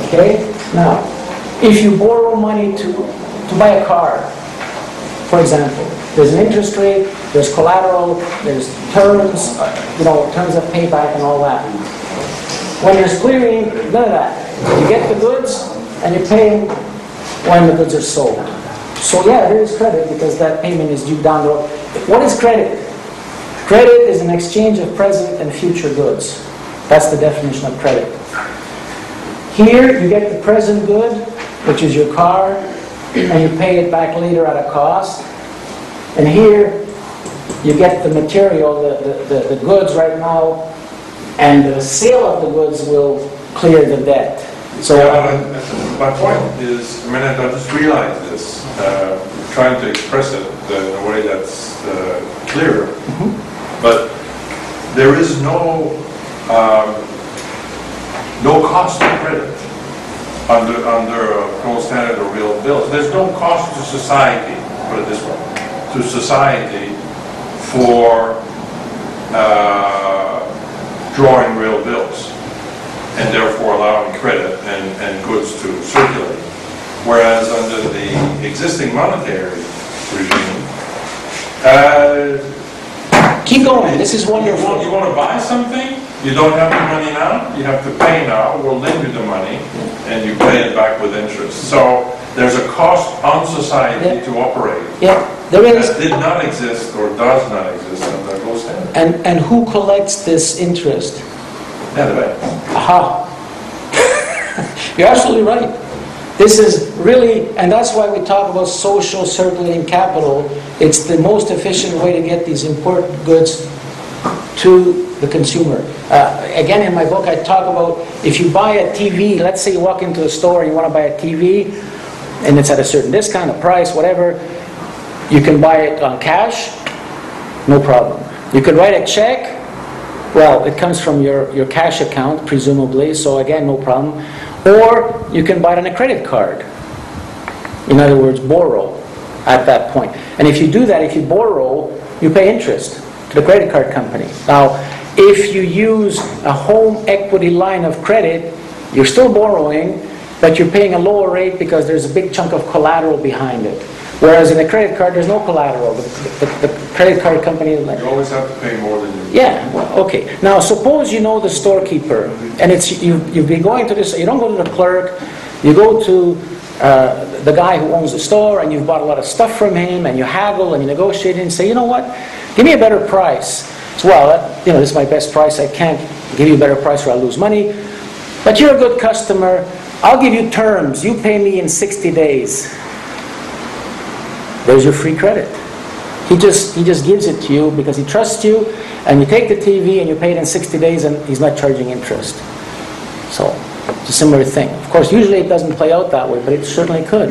Speaker 1: Okay, now, if you borrow money to, to buy a car, for example, there's an interest rate, there's collateral, there's terms, uh, you know, terms of payback and all that. When there's clearing, none of that. You get the goods and you pay them when the goods are sold. So yeah, there is credit because that payment is due down the road. What is credit? Credit is an exchange of present and future goods. That's the definition of credit. Here, you get the present good, which is your car, and you pay it back later at a cost. And here, you get the material, the, the, the- the goods right now, and the sale of the goods will clear the debt. So,
Speaker 2: Yeah, My point is, I mean, I just realized this, uh, trying to express it in a way that's uh, clear, but there is no, um, no cost of credit under, under a gold standard or real bills. There's no cost to society, put it this way, to society for uh, drawing real bills and therefore allowing credit and, and goods to circulate. Whereas under the existing monetary regime, uh,
Speaker 1: keep going, this is
Speaker 2: you want, you want to buy something, you don't have the money now, you have to pay now, we'll lend you the money, and you pay it back with interest. So there's a cost on society to operate
Speaker 1: Yeah, there is,
Speaker 2: that did not exist or does not exist under gold standard.
Speaker 1: And, and who collects this interest?
Speaker 2: Bank.
Speaker 1: Aha. You're absolutely right. This is really, and that's why we talk about social circulating capital. It's the most efficient way to get these important goods to the consumer. Uh, Again, in my book, I talk about if you buy a TV, let's say you walk into a store and you want to buy a TV, and it's at a certain discount, a price, whatever, you can buy it on cash, no problem. You can write a check, well, it comes from your, your cash account, presumably, so again, no problem. Or you can buy it on a credit card. In other words, borrow at that point. And if you do that, if you borrow, you pay interest to the credit card company. Now, if you use a home equity line of credit, you're still borrowing, but you're paying a lower rate because there's a big chunk of collateral behind it. Whereas in a credit card, there's no collateral. The, the, the credit card company, like,
Speaker 2: You always have to pay more than you.
Speaker 1: yeah, well, okay. Now, suppose you know the storekeeper, and it's, you, you've been going to this, you don't go to the clerk, you go to uh, the guy who owns the store, and you've bought a lot of stuff from him, and you haggle and you negotiate and say, you know what, give me a better price. So, well, that- you know, this is my best price, I can't give you a better price or I'll lose money. But you're a good customer, I'll give you terms, you pay me in 60 days. There's your free credit. He just, he just gives it to you because he trusts you, and you take the TV and you pay it in 60 days and he's not charging interest. So, it's a similar thing. Of course, usually it doesn't play out that way, but it certainly could.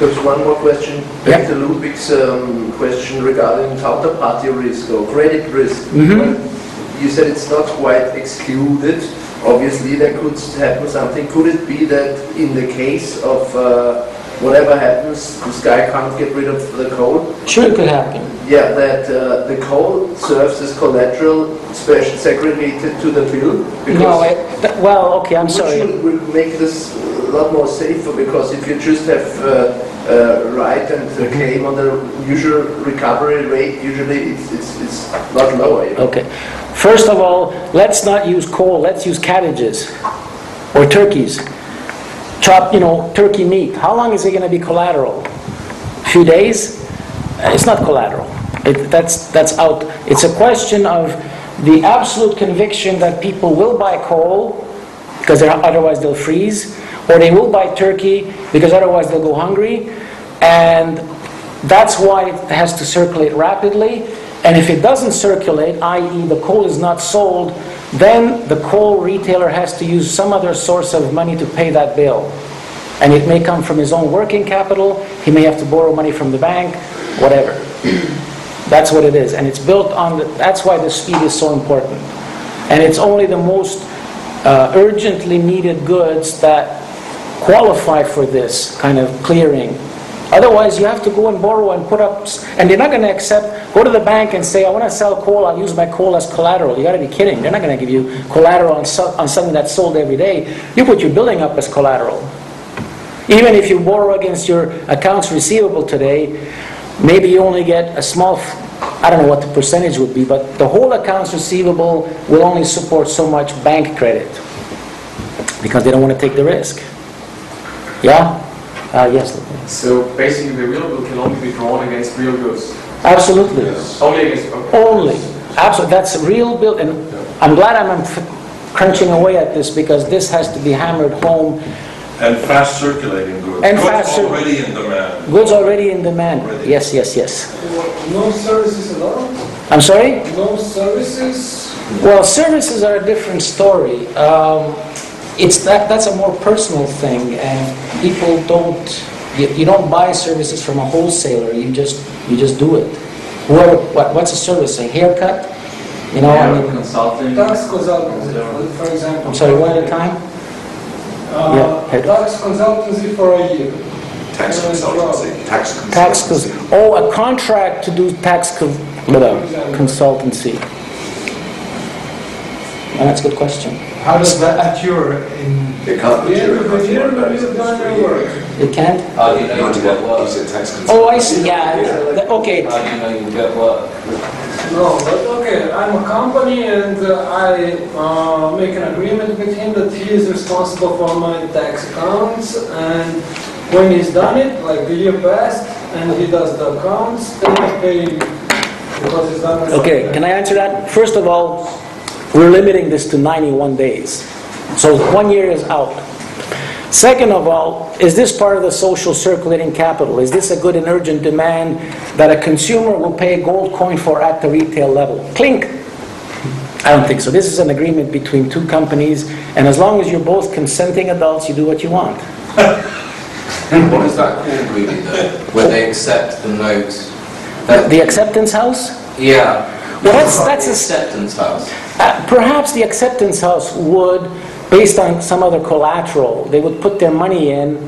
Speaker 3: There's one more question. Back to Ludwig's um, question regarding counterparty risk or credit risk.
Speaker 1: Mhm.
Speaker 3: You said it's not quite excluded. Obviously, there could happen something. Could it be that in the case of uh, whatever happens, this guy can't get rid of the coal?
Speaker 1: Sure, it could happen.
Speaker 3: Yeah, that uh, the coal serves as collateral, special segregated to the bill?
Speaker 1: No, it, th- well, okay, I'm
Speaker 3: Which
Speaker 1: sorry.
Speaker 3: would, would make this a lot more safer because if you just have uh, uh, right and uh, claim on the usual recovery rate, usually it's, it's, it's a lot lower. You know?
Speaker 1: Okay. First of all, let's not use coal, let's use cabbages or turkeys. Chop, you know, turkey meat. How long is it going to be collateral? A few days? Uh, It's not collateral. It, that's, that's out. It's a question of the absolute conviction that people will buy coal because otherwise they'll freeze, or they will buy turkey because otherwise they'll go hungry. And that's why it has to circulate rapidly. And if it doesn't circulate, i.e., the coal is not sold, then the coal retailer has to use some other source of money to pay that bill. And it may come from his own working capital, he may have to borrow money from the bank, whatever. That's what it is. And it's built on, the, that's why the speed is so important. And it's only the most uh, urgently needed goods that qualify for this kind of clearing. Otherwise, you have to go and borrow and put up, and they're not going to accept, go to the bank and say, I want to sell coal, I'll use my coal as collateral. You got to be kidding. They're not going to give you collateral on, on something that's sold every day. You put your building up as collateral. Even if you borrow against your accounts receivable today, maybe you only get a small, I don't know what the percentage would be, but the whole accounts receivable will only support so much bank credit because they don't want to take the risk. Yeah? Uh, yes,
Speaker 6: So basically, the real bill can only be drawn against real goods.
Speaker 1: absolutely.
Speaker 6: Only against. okay.
Speaker 1: Only. Absolutely. That's real bill. And I'm glad I'm f- crunching away at this because this has to be hammered home.
Speaker 2: And fast circulating goods.
Speaker 1: And
Speaker 2: Goods
Speaker 1: fast cir-
Speaker 2: already in demand.
Speaker 1: Goods already in demand.
Speaker 2: Already.
Speaker 1: Yes, yes, yes.
Speaker 5: No services at all?
Speaker 1: I'm sorry?
Speaker 5: No services?
Speaker 1: Well, services are a different story. Um, It's, that, that's a more personal thing, and people don't, you, you don't buy services from a wholesaler, you just, you just do it. Whoever, what, what's a service, a haircut? You know, I mean,
Speaker 6: consulting.
Speaker 5: Tax consultancy, for- for example.
Speaker 1: I'm sorry, one at a time?
Speaker 5: Uh,
Speaker 1: Yeah.
Speaker 5: Tax consultancy for a year.
Speaker 4: Tax consultancy, tax
Speaker 1: Tax, cons-
Speaker 4: consultancy.
Speaker 1: oh, a contract to do tax con- blah, consultancy. Oh, That's a good question.
Speaker 7: How does that mature in,
Speaker 4: It can't
Speaker 5: The end
Speaker 4: mature
Speaker 5: of the
Speaker 4: if
Speaker 5: year,
Speaker 4: you
Speaker 5: when you've done your work.
Speaker 1: It can't?
Speaker 8: How do you know you
Speaker 4: to
Speaker 8: get
Speaker 4: get,
Speaker 8: work?
Speaker 4: use a tax consultancy.
Speaker 1: Oh, I see, yeah, th- okay.
Speaker 8: How do you know you get work?
Speaker 5: No, but okay, I'm a company and uh, I uh, make an agreement with him that he is responsible for my tax accounts and when he's done it, like the year passed, and he does the accounts, then I pay because he's done it.
Speaker 1: Okay, can I answer that? First of all, we're limiting this to 91 days. So one year is out. Second of all, is this part of the social circulating capital? Is this a good and urgent demand that a consumer will pay a gold coin for at the retail level? Clink! I don't think so. This is an agreement between two companies, and as long as you're both consenting adults, you do what you want.
Speaker 8: What is that called really though? Where they accept the notes? That-
Speaker 1: The acceptance house?
Speaker 8: Yeah.
Speaker 1: Well, that's-
Speaker 8: Like
Speaker 1: that's
Speaker 8: the acceptance house.
Speaker 1: Uh, Perhaps the acceptance house would, based on some other collateral, they would put their money in.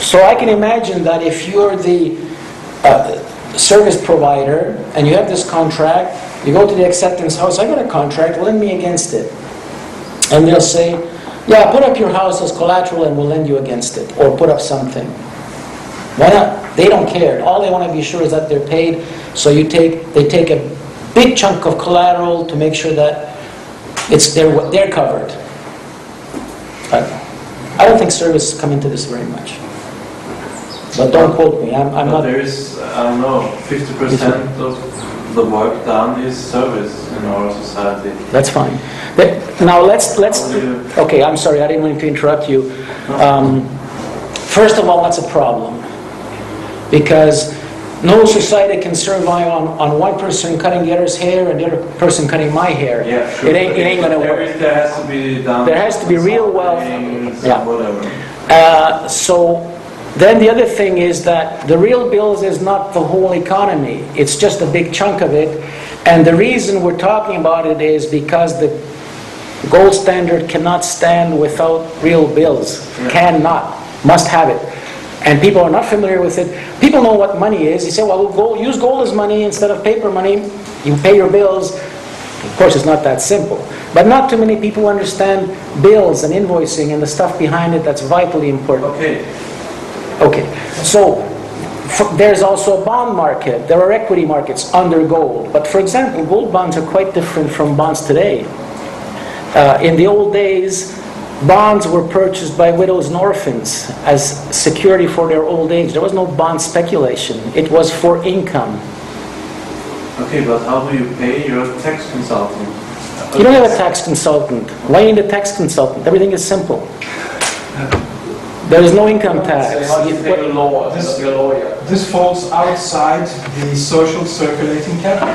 Speaker 1: So I can imagine that if you're the uh, service provider and you have this contract, you go to the acceptance house, I got a contract, lend me against it. And they'll say, yeah, put up your house as collateral and we'll lend you against it, or put up something. Why not? They don't care. All they want to be sure is that they're paid. So you take, they take a big chunk of collateral to make sure that it's they're they're covered. But I don't think service come into this very much. But don't quote me. I'm, I'm
Speaker 9: But
Speaker 1: not.
Speaker 9: there is, I don't know, 50% of the work done is service in our society.
Speaker 1: That's fine. But now let's let's.
Speaker 9: How do you-
Speaker 1: Okay, I'm sorry. I didn't mean to interrupt you. Um, first of all, that's a problem because no society can survive on, on one person cutting the other's hair and the other person cutting my hair.
Speaker 9: Yeah, sure.
Speaker 1: It ain't it ain't gonna
Speaker 9: There
Speaker 1: work.
Speaker 9: is- There has to be done.
Speaker 1: There has to be real wealth. Yeah.
Speaker 9: Whatever.
Speaker 1: Uh, So then the other thing is that the real bills is not the whole economy. It's just a big chunk of it. And the reason we're talking about it is because the gold standard cannot stand without real bills. Cannot. Must have it. And people are not familiar with it. People know what money is. You say, well, gold, use gold as money instead of paper money. You pay your bills. Of course, it's not that simple. But not too many people understand bills and invoicing and the stuff behind it that's vitally important.
Speaker 9: Okay,
Speaker 1: Okay, so f- there's also a bond market. There are equity markets under gold. But for example, gold bonds are quite different from bonds today. Uh, in the old days, bonds were purchased by widows and orphans as security for their old age. There was no bond speculation. It was for income.
Speaker 9: okay, but how do you pay your tax consultant?
Speaker 1: You don't have a tax consultant. Why you need a tax consultant? Everything is simple. There is no income tax.
Speaker 6: How do you pay a lawyer,
Speaker 7: This- this falls outside the social circulating capital.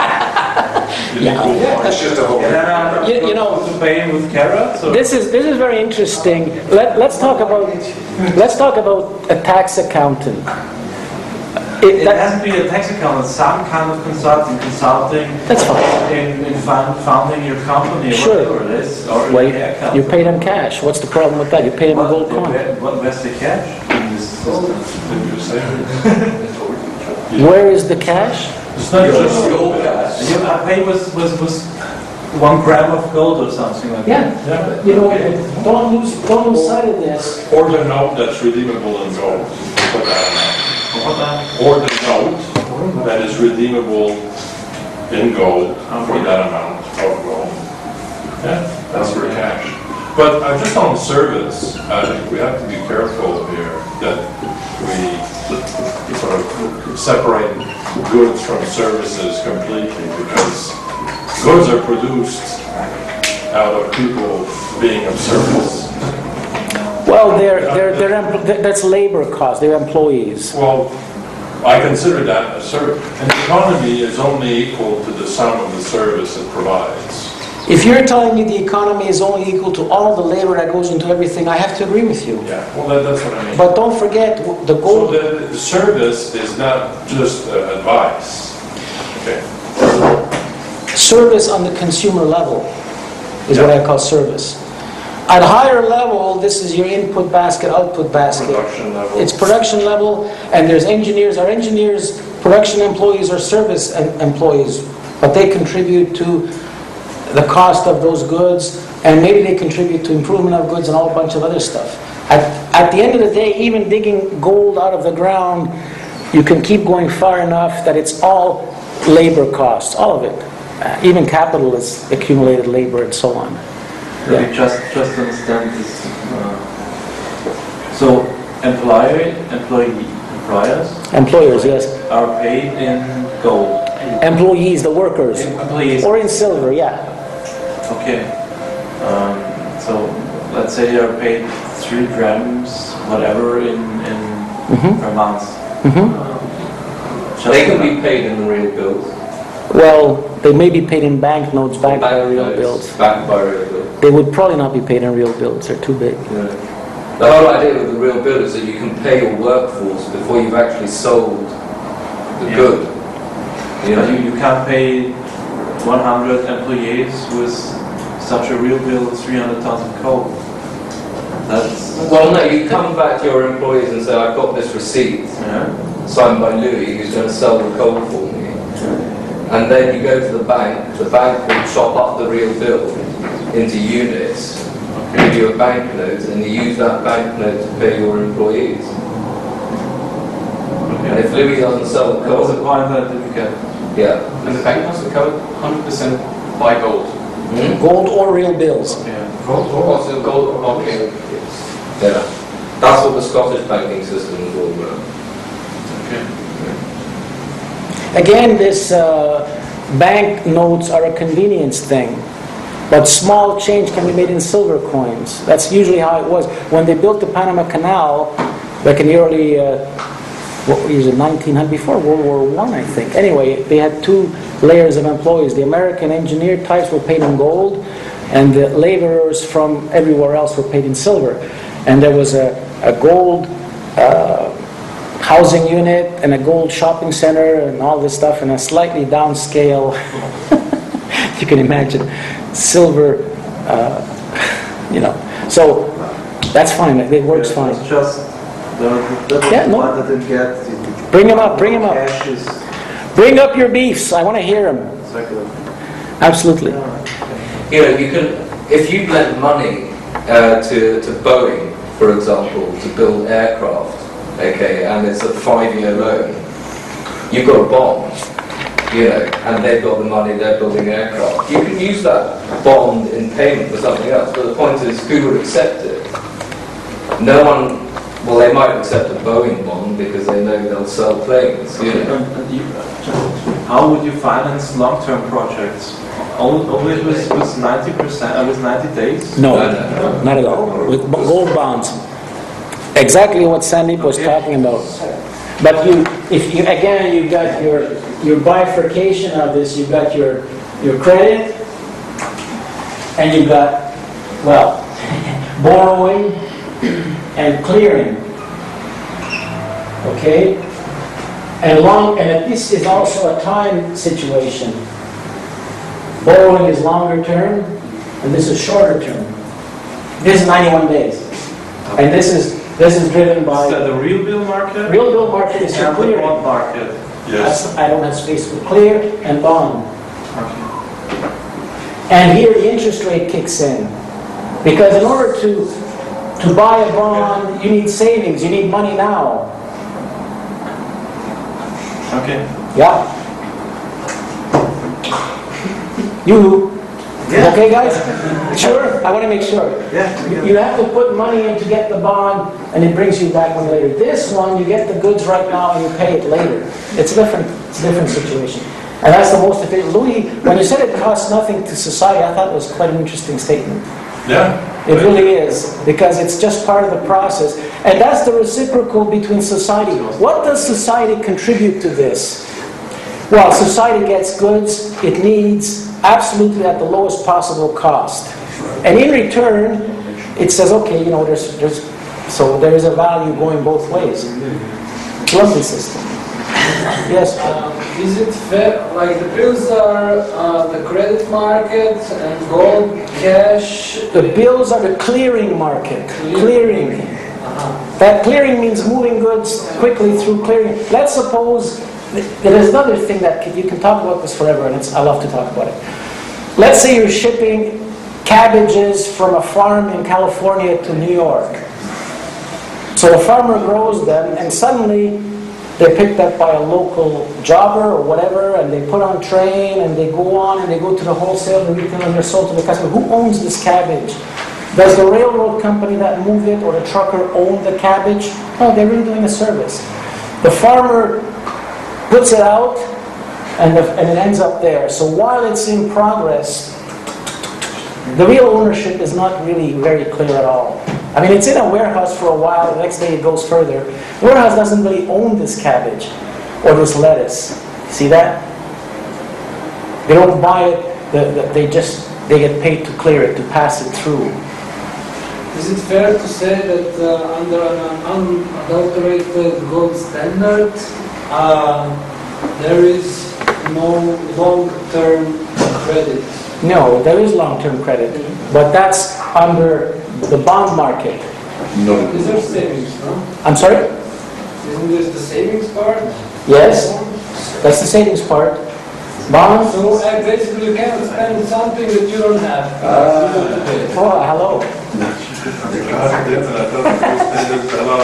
Speaker 4: It's just a whole.
Speaker 9: And then I'm
Speaker 1: You- you know-
Speaker 9: to pay with carrots or?
Speaker 1: This is, this is very interesting. Let, let's talk about, let's talk about a tax accountant. It-
Speaker 9: It
Speaker 1: that-
Speaker 9: has to be a tax accountant, some kind of consulting, consulting
Speaker 1: That's fine.
Speaker 9: in, in found- founding your company,
Speaker 1: Sure.
Speaker 9: whatever it is, or
Speaker 1: Well, you-
Speaker 9: account.
Speaker 1: you pay them cash. What's the problem with that? You pay them a gold coin.
Speaker 9: where- what- Where's the cash in this system?
Speaker 2: Didn't you say?
Speaker 1: Where is the cash?
Speaker 9: It's not just
Speaker 6: gold. cash.
Speaker 9: You, I pay with, with, with one gram of gold or something like that.
Speaker 1: Yeah. You know, don't lose, don't lose sight of this.
Speaker 2: Or the note that's redeemable in gold, for that amount. Or the note that is redeemable in gold for that amount of gold. Yeah, that's for cash. But uh, just on service, I think we have to be careful here that we sort of separate goods from services completely because goods are produced out of people being of service.
Speaker 1: Well, they're, they're, they're, that's labor cost, they're employees.
Speaker 2: Well, I consider that a service. An economy is only equal to the sum of the service it provides.
Speaker 1: If you're telling me the economy is only equal to all the labor that goes into everything, I have to agree with you.
Speaker 2: Yeah, well, that- that's what I mean.
Speaker 1: But don't forget, the
Speaker 2: So
Speaker 1: goal,
Speaker 2: the, the service is not just uh, advice. Okay.
Speaker 1: service on the consumer level is what I call service. At higher level, this is your input basket, output basket.
Speaker 2: Production level.
Speaker 1: It's production level, and there's engineers, our engineers, production employees are service em- employees, but they contribute to the cost of those goods, and maybe they contribute to improvement of goods and all a bunch of other stuff. At, at the end of the day, even digging gold out of the ground, you can keep going far enough that it's all labor costs, all of it. Uh, Even capital is accumulated labor and so on.
Speaker 9: Maybe just, just to understand this. uh, So employer, employee, employers
Speaker 1: Employers, yes.
Speaker 9: are paid in gold.
Speaker 1: Employees, the workers,
Speaker 9: Employees,
Speaker 1: or in silver, yeah.
Speaker 9: Okay. Um, So let's say they are paid three grams, whatever, in, in
Speaker 1: Mhm.
Speaker 9: per month.
Speaker 1: Mhm.
Speaker 9: Just
Speaker 8: They can be paid in real bills.
Speaker 1: Well, they may be paid in banknotes backed by real bills.
Speaker 8: Backed by real bills.
Speaker 1: They would probably not be paid in real bills, they're too big.
Speaker 8: Yeah. The whole idea with the real bill is that you can pay your workforce before you've actually sold the
Speaker 9: Yeah.
Speaker 8: good. You know,
Speaker 9: you, you can't pay 100 employees with such a real bill of 300 tons of coal. That's,
Speaker 8: well, no, you come back to your employees and say, I've got this receipt
Speaker 9: yeah.
Speaker 8: signed by Louis who's going to sell the coal for me. And then you go to the bank, the bank will chop up the real bill into units, give you a banknote, and you use that banknote to pay your employees. And if Louis doesn't sell the
Speaker 9: That was
Speaker 8: coal,
Speaker 9: point that I didn't get.
Speaker 8: Yeah.
Speaker 6: And the bank banknotes are covered 100% by gold.
Speaker 8: Hmm?
Speaker 1: Gold or real bills.
Speaker 9: Yeah.
Speaker 6: Gold or Also gold, okay.
Speaker 8: Yeah. That's what the Scottish banking system is all about.
Speaker 9: Okay.
Speaker 1: Again, this uh, bank notes are a convenience thing, but small change can be made in silver coins. That's usually how it was. When they built the Panama Canal, back in the early, uh, what years it, 1900, before World War One, I think. Anyway, they had two layers of employees. The American engineer types were paid in gold, and the laborers from everywhere else were paid in silver. And there was a, a gold uh, housing unit and a gold shopping center and all this stuff and a slightly downscale, you can imagine, silver, uh, you know. So that's fine, it works
Speaker 9: Yeah,
Speaker 1: fine.
Speaker 9: It's just, the, that was
Speaker 1: Yeah, no.
Speaker 9: one that didn't get. the-
Speaker 1: Bring 'em up, bring 'em up.
Speaker 9: Is
Speaker 1: Bring up your beefs, I want to hear them.
Speaker 9: circular.
Speaker 1: Absolutely.
Speaker 8: You know, you can, if you lend money uh, to, to Boeing, for example, to build aircraft, okay, and it's a five-year loan, you've got a bond, you know, and they've got the money, they're building aircraft. You can use that bond in payment for something else, but the point is, who would accept it? No one, well, they might accept a Boeing bond because they know they'll sell planes, you know.
Speaker 9: And- and you- How would you finance long-term projects? Only only with, with 90%, uh, with 90 days?
Speaker 1: No,
Speaker 8: No, no, no.
Speaker 1: not at all. With b- gold bonds. Exactly what Sandeep was talking about. But you, if you, again, you've got your, your bifurcation of this, you've got your, your credit, and you've got, well, borrowing and clearing. Okay? And long, and this is also a time situation. Borrowing is longer term, and this is shorter term. This is 91 days. And this is, this is driven by,
Speaker 9: that the real bill market?
Speaker 1: real bill market is your
Speaker 9: And the
Speaker 1: clearing.
Speaker 9: bond market?
Speaker 2: Yes.
Speaker 1: That's- I don't have space for clear and bond.
Speaker 9: Okay.
Speaker 1: And here the interest rate kicks in. Because in order to, to buy a bond, you need savings, you need money now.
Speaker 9: Okay.
Speaker 1: Yeah. You, Yeah. okay guys? Sure? I want to make sure.
Speaker 9: Yeah.
Speaker 1: You you have to put money in to get the bond, and it brings you back one later. This one, you get the goods right now and you pay it later. It's different, it's a different situation. And that's the most efficient. Louis, when you said it costs nothing to society, I thought it was quite an interesting statement.
Speaker 2: Yeah.
Speaker 1: It really is, because it's just part of the process. And that's the reciprocal between society. What does society contribute to this? Well, society gets goods it needs absolutely at the lowest possible cost. And in return, it says, okay, you know, there's, there's, so there is a value going both ways. Lovely system. Yes?
Speaker 5: Um, Is it fair, like the bills are uh, the credit market and gold, cash?
Speaker 1: The bills are the clearing market. Clearing.
Speaker 5: Uh-huh.
Speaker 1: That clearing means moving goods quickly through clearing. Let's suppose, there is another thing that you can talk about this forever, and it's, I love to talk about it. Let's say you're shipping cabbages from a farm in California to New York. So a farmer grows them, and suddenly they're picked up by a local jobber or whatever, and they put on train, and they go on, and they go to the wholesale and retail, and they're sold to the customer. Who owns this cabbage? Does the railroad company that moved it or the trucker own the cabbage? No, they're really doing a service. The farmer puts it out, and, the, and it ends up there. So while it's in progress, the real ownership is not really very clear at all. I mean, it's in a warehouse for a while, the next day it goes further. The warehouse doesn't really own this cabbage or this lettuce. See that? They don't buy it, the, the, they just, they get paid to clear it, to pass it through.
Speaker 5: Is it fair to say that uh, under an unadulterated gold standard, uh, there is no long-term credit?
Speaker 1: No, there is long-term credit, but that's under the bond market. No.
Speaker 5: Is there savings, no?
Speaker 1: I'm sorry?
Speaker 5: Isn't this the savings part?
Speaker 1: Yes, that's the savings part. Bonds?
Speaker 5: So uh, basically you cannot spend something that you don't have.
Speaker 1: Uh,
Speaker 5: You don't have to
Speaker 1: Oh, hello.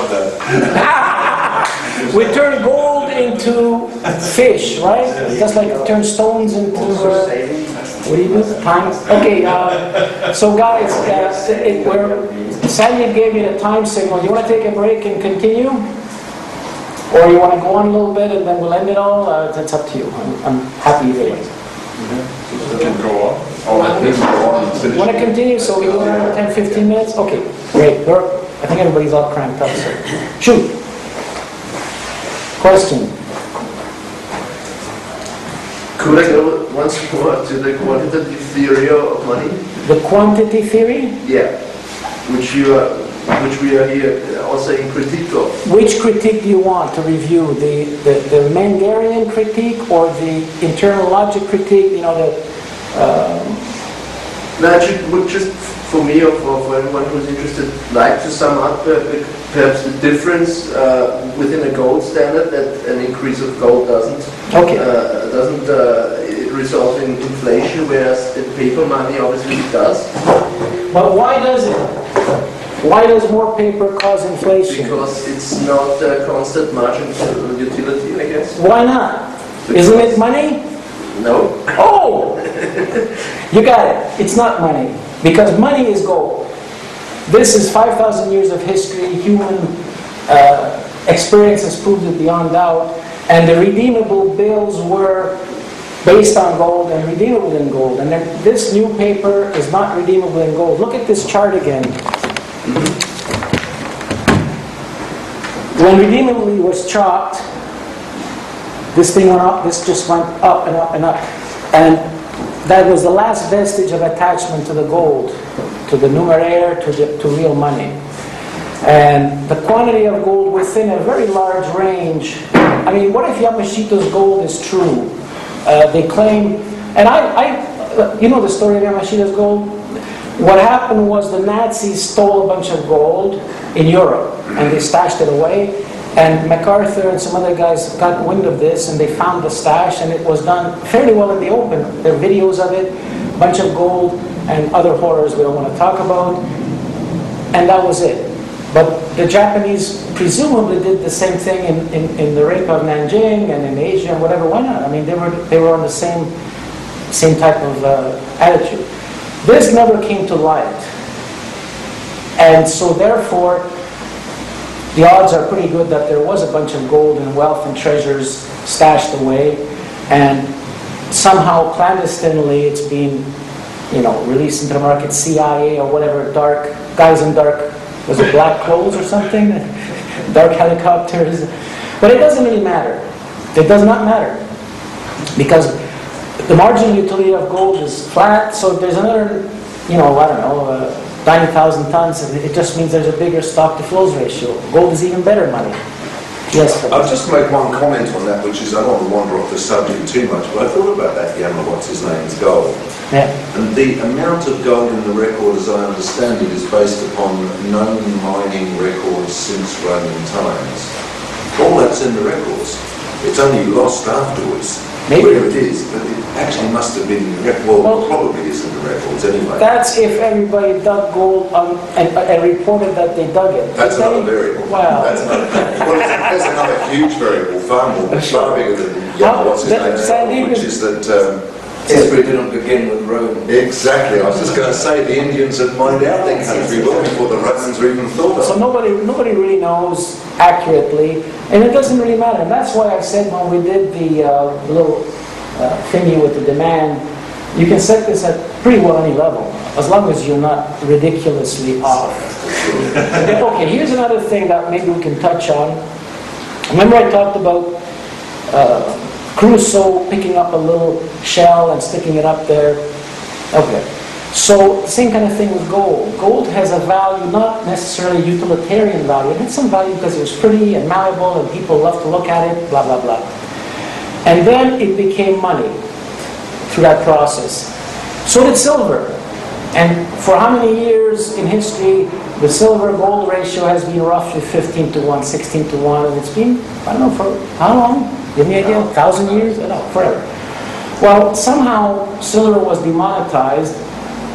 Speaker 2: That.
Speaker 1: We turn gold into fish, right? Just like turn stones into. Uh, what do you do? Time. Okay. Uh, so guys, uh, it, we're, Sandy gave me the time signal. You want to take a break and continue, or you want to go on a little bit and then we'll end it all? Uh, that's up to you. I'm, I'm happy either way.
Speaker 2: You can go on.
Speaker 1: You want to continue? So we go another 10, 15 minutes? Okay, great. We're- I think everybody's all cranked up, so. Shoot. Question?
Speaker 3: Could I go once more to the quantitative theory of money?
Speaker 1: The quantity theory?
Speaker 3: Yeah, which you are, which we are here also in critique of.
Speaker 1: Which critique do you want to review? The, the, the Mengerian critique or the internal logic critique, you know, the, um,
Speaker 3: Now, it should, would just, for me or for, for anyone who's interested, like to sum up uh, perhaps the difference uh, within a gold standard that an increase of gold doesn't
Speaker 1: okay.
Speaker 3: uh, doesn't uh, result in inflation, whereas the paper money obviously does,
Speaker 1: But why does it? Why does more paper cause inflation?
Speaker 3: because it's not a constant margin of utility, I guess.
Speaker 1: Why not? Isn't it money?
Speaker 3: No.
Speaker 1: Oh! You got it. It's not money. Because money is gold. This is 5,000 years of history. Human uh, experience has proved it beyond doubt. And the redeemable bills were based on gold and redeemable in gold. And this new paper is not redeemable in gold. Look at this chart again. When redeemably was chopped, this thing went up, this just went up and up and up. And that was the last vestige of attachment to the gold, to the numeraire, to, the, to real money. And the quantity of gold within a very large range. I mean, what if Yamashita's gold is true? Uh, they claim, and I, I, you know the story of Yamashita's gold? What happened was the Nazis stole a bunch of gold in Europe and they stashed it away. And MacArthur and some other guys got wind of this and they found the stash and it was done fairly well in the open. There are videos of it, a bunch of gold and other horrors we don't want to talk about. And that was it. But the Japanese presumably did the same thing in, in, in the rape of Nanjing and in Asia and whatever. Why not? I mean, they were, they were on the same, same type of uh, attitude. This never came to light. And so therefore, the odds are pretty good that there was a bunch of gold and wealth and treasures stashed away, and somehow clandestinely it's been, you know, released into the market, CIA or whatever, dark guys in dark, was it black clothes or something, dark helicopters, but it doesn't really matter. It does not matter. Because the marginal utility of gold is flat, so there's another, you know, I don't know, uh, 90,000 tons, it it just means there's a bigger stock to flows ratio. Gold is even better money. Yes?
Speaker 4: I'll just make one comment on that, which is, I don't want to wander off the subject too much, but I thought about that Yammer, what's his name's gold.
Speaker 1: Yeah.
Speaker 4: And the amount of gold in the record, as I understand it, is based upon known mining records since Roman times. All that's in the records. It's only lost afterwards.
Speaker 1: Maybe.
Speaker 4: Where it is, but it actually must have been, in the rec- well,
Speaker 1: Well-
Speaker 4: probably is in the red records anyway.
Speaker 1: That's if everybody dug gold um, and, and reported that they dug it.
Speaker 4: That's
Speaker 1: They-
Speaker 4: another variable.
Speaker 1: Wow.
Speaker 4: That's another, well, there's another huge variable, far more, far bigger than,
Speaker 1: How-
Speaker 4: yeah, what's his
Speaker 1: that-
Speaker 4: name,
Speaker 1: Sandy,
Speaker 4: which is that, um,
Speaker 8: History didn't begin with Rome.
Speaker 4: Exactly. I was just going to say the Indians had mined out their country well before the Romans were even thought
Speaker 1: So
Speaker 4: of.
Speaker 1: nobody, nobody really knows accurately, and it doesn't really matter. And that's why I said when we did the uh, little uh, thingy with the demand, you can set this at pretty well any level, as long as you're not ridiculously off. Okay, here's another thing that maybe we can touch on. Remember I talked about uh, Crusoe picking up a little shell and sticking it up there? Okay. So, same kind of thing with gold. Gold has a value, not necessarily utilitarian value. It had some value because it was pretty and malleable and people love to look at it, blah, blah, blah. And then it became money through that process. So did silver. And for how many years in history, the silver-gold ratio has been roughly 15 to 1, 16 to 1, and it's been, I don't know, for how long? Give me an idea, a thousand years? I know, forever. Well, somehow silver was demonetized,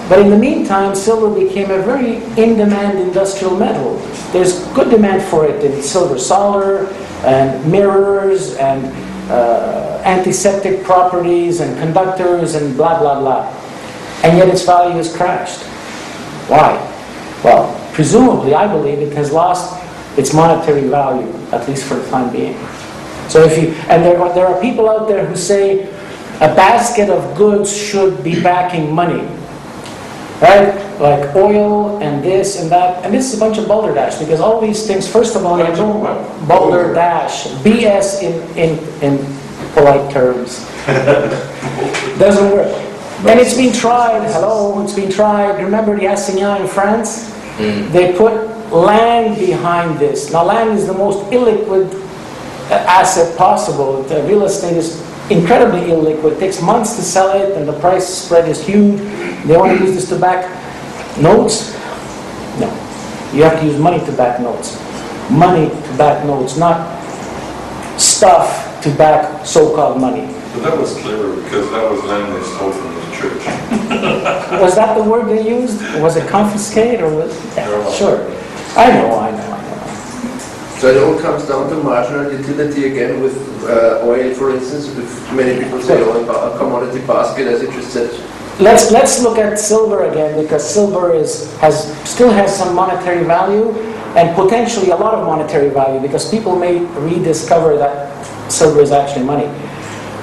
Speaker 1: but in the meantime, silver became a very in-demand industrial metal. There's good demand for it in silver solder and mirrors and uh, antiseptic properties and conductors and blah, blah, blah. And yet its value has crashed. Why? Well, presumably, I believe it has lost its monetary value, at least for the time being. So if you, and there are, there are people out there who say a basket of goods should be backing money. Right? Like oil and this and that. And this is a bunch of balderdash because all these things, first of all,
Speaker 2: of
Speaker 1: know, balderdash, BS in, in, in polite terms. Doesn't work. And it's been tried, hello, it's been tried. Remember the Assignat in France? They put land behind this. Now, land is the most illiquid uh, asset possible. The real estate is incredibly illiquid. It takes months to sell it, and the price spread is huge. They want to use this to back notes? No. You have to use money to back notes. Money to back notes, not stuff to back so-called money.
Speaker 2: But that was clever because that was land they stole from the church.
Speaker 1: Was that the word they used? Was it confiscate or was? Yeah, sure. I know, I know, I know.
Speaker 3: So it all comes down to marginal utility again with uh, oil, for instance, with many people say oil, ba- a commodity basket, as you just said.
Speaker 1: Let's, let's look at silver again because silver is, has, still has some monetary value and potentially a lot of monetary value because people may rediscover that silver is actually money.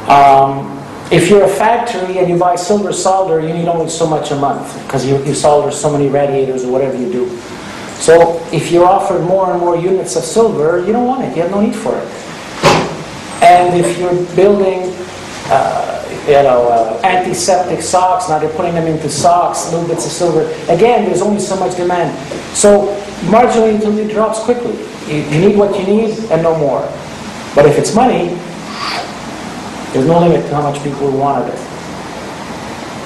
Speaker 1: Um, if you're a factory and you buy silver solder, you need only so much a month because you, you solder so many radiators or whatever you do. So if you're offered more and more units of silver, you don't want it. You have no need for it. And if you're building, uh, you know, uh, antiseptic socks, now they're putting them into socks, little bits of silver. Again, there's only so much demand. So marginal utility drops quickly. You, you need what you need and no more. But if it's money, there's no limit to how much people want it.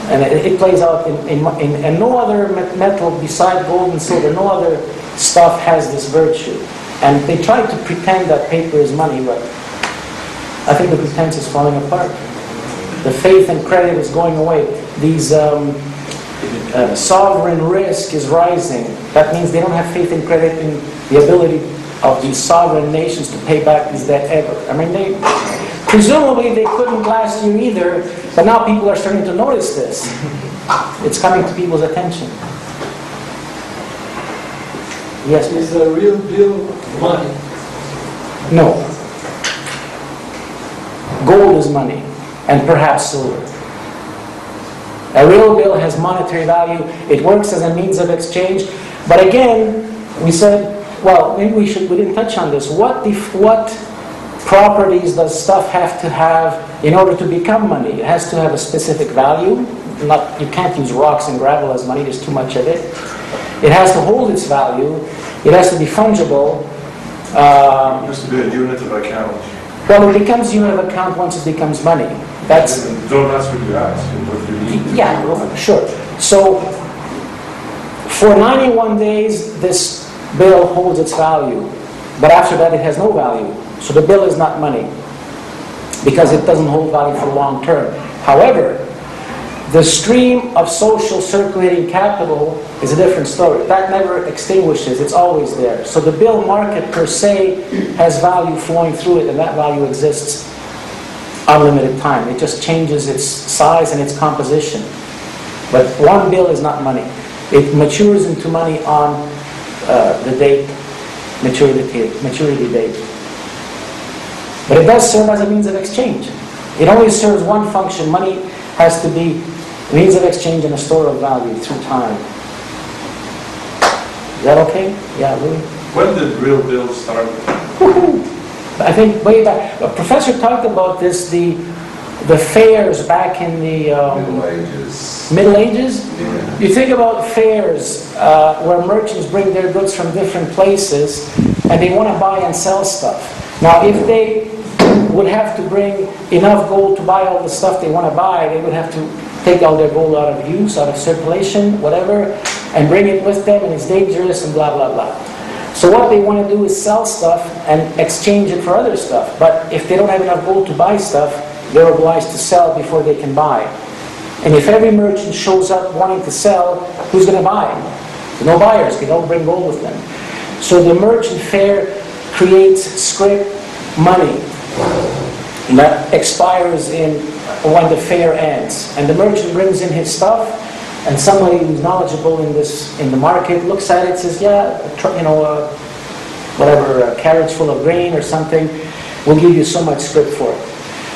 Speaker 1: And it, it plays out in, in, in, and no other metal beside gold and silver, no other stuff has this virtue. And they try to pretend that paper is money, but I think the pretense is falling apart. The faith and credit is going away. These um, uh, sovereign risk is rising. That means they don't have faith and credit in the ability of these sovereign nations to pay back this debt ever. I mean, they presumably they couldn't last year either, but now people are starting to notice this. It's coming to people's attention. Yes,
Speaker 5: Is the real bill money?
Speaker 1: no. Gold is money, and perhaps silver. A real bill has monetary value. It works as a means of exchange. But again, we said, well, maybe we should. We didn't touch on this. What if what properties does stuff have to have in order to become money? It has to have a specific value. Not, you can't use rocks and gravel as money, there's too much of it. It has to hold its value. It has to be fungible. Um,
Speaker 2: It has to be a unit of account.
Speaker 1: well, it becomes unit of account once it becomes money. That's,
Speaker 2: Don't ask what you ask, what you need.
Speaker 1: yeah, sure. So, for 91 days, this bill holds its value, but after that, it has no value. So the bill is not money, because it doesn't hold value for long term. However, the stream of social circulating capital is a different story. That never extinguishes, it's always there. So the bill market per se has value flowing through it, and that value exists unlimited time. It just changes its size and its composition. But one bill is not money. It matures into money on uh, the date, maturity, maturity date. But it does serve as a means of exchange. It only serves one function. Money has to be a means of exchange and a store of value through time. Is that okay? Yeah, Louis?
Speaker 2: When did real bills start?
Speaker 1: I think way back, a professor talked about this, the, the fairs back in the um,
Speaker 4: Middle Ages.
Speaker 1: Middle Ages.
Speaker 4: Yeah.
Speaker 1: You think about fairs uh, where merchants bring their goods from different places and they want to buy and sell stuff. Now, if they would have to bring enough gold to buy all the stuff they want to buy, they would have to take all their gold out of use, out of circulation, whatever, and bring it with them, and it's dangerous and blah, blah, blah. So what they want to do is sell stuff and exchange it for other stuff. But if they don't have enough gold to buy stuff, they're obliged to sell before they can buy. And if every merchant shows up wanting to sell, who's going to buy? No buyers. They don't bring gold with them. So the merchant fair creates scrip money that expires in when the fair ends. And the merchant brings in his stuff, and somebody who's knowledgeable in this in the market looks at it, and says, "Yeah, you know, uh, whatever, a carriage full of grain or something, we'll give you so much scrip for it."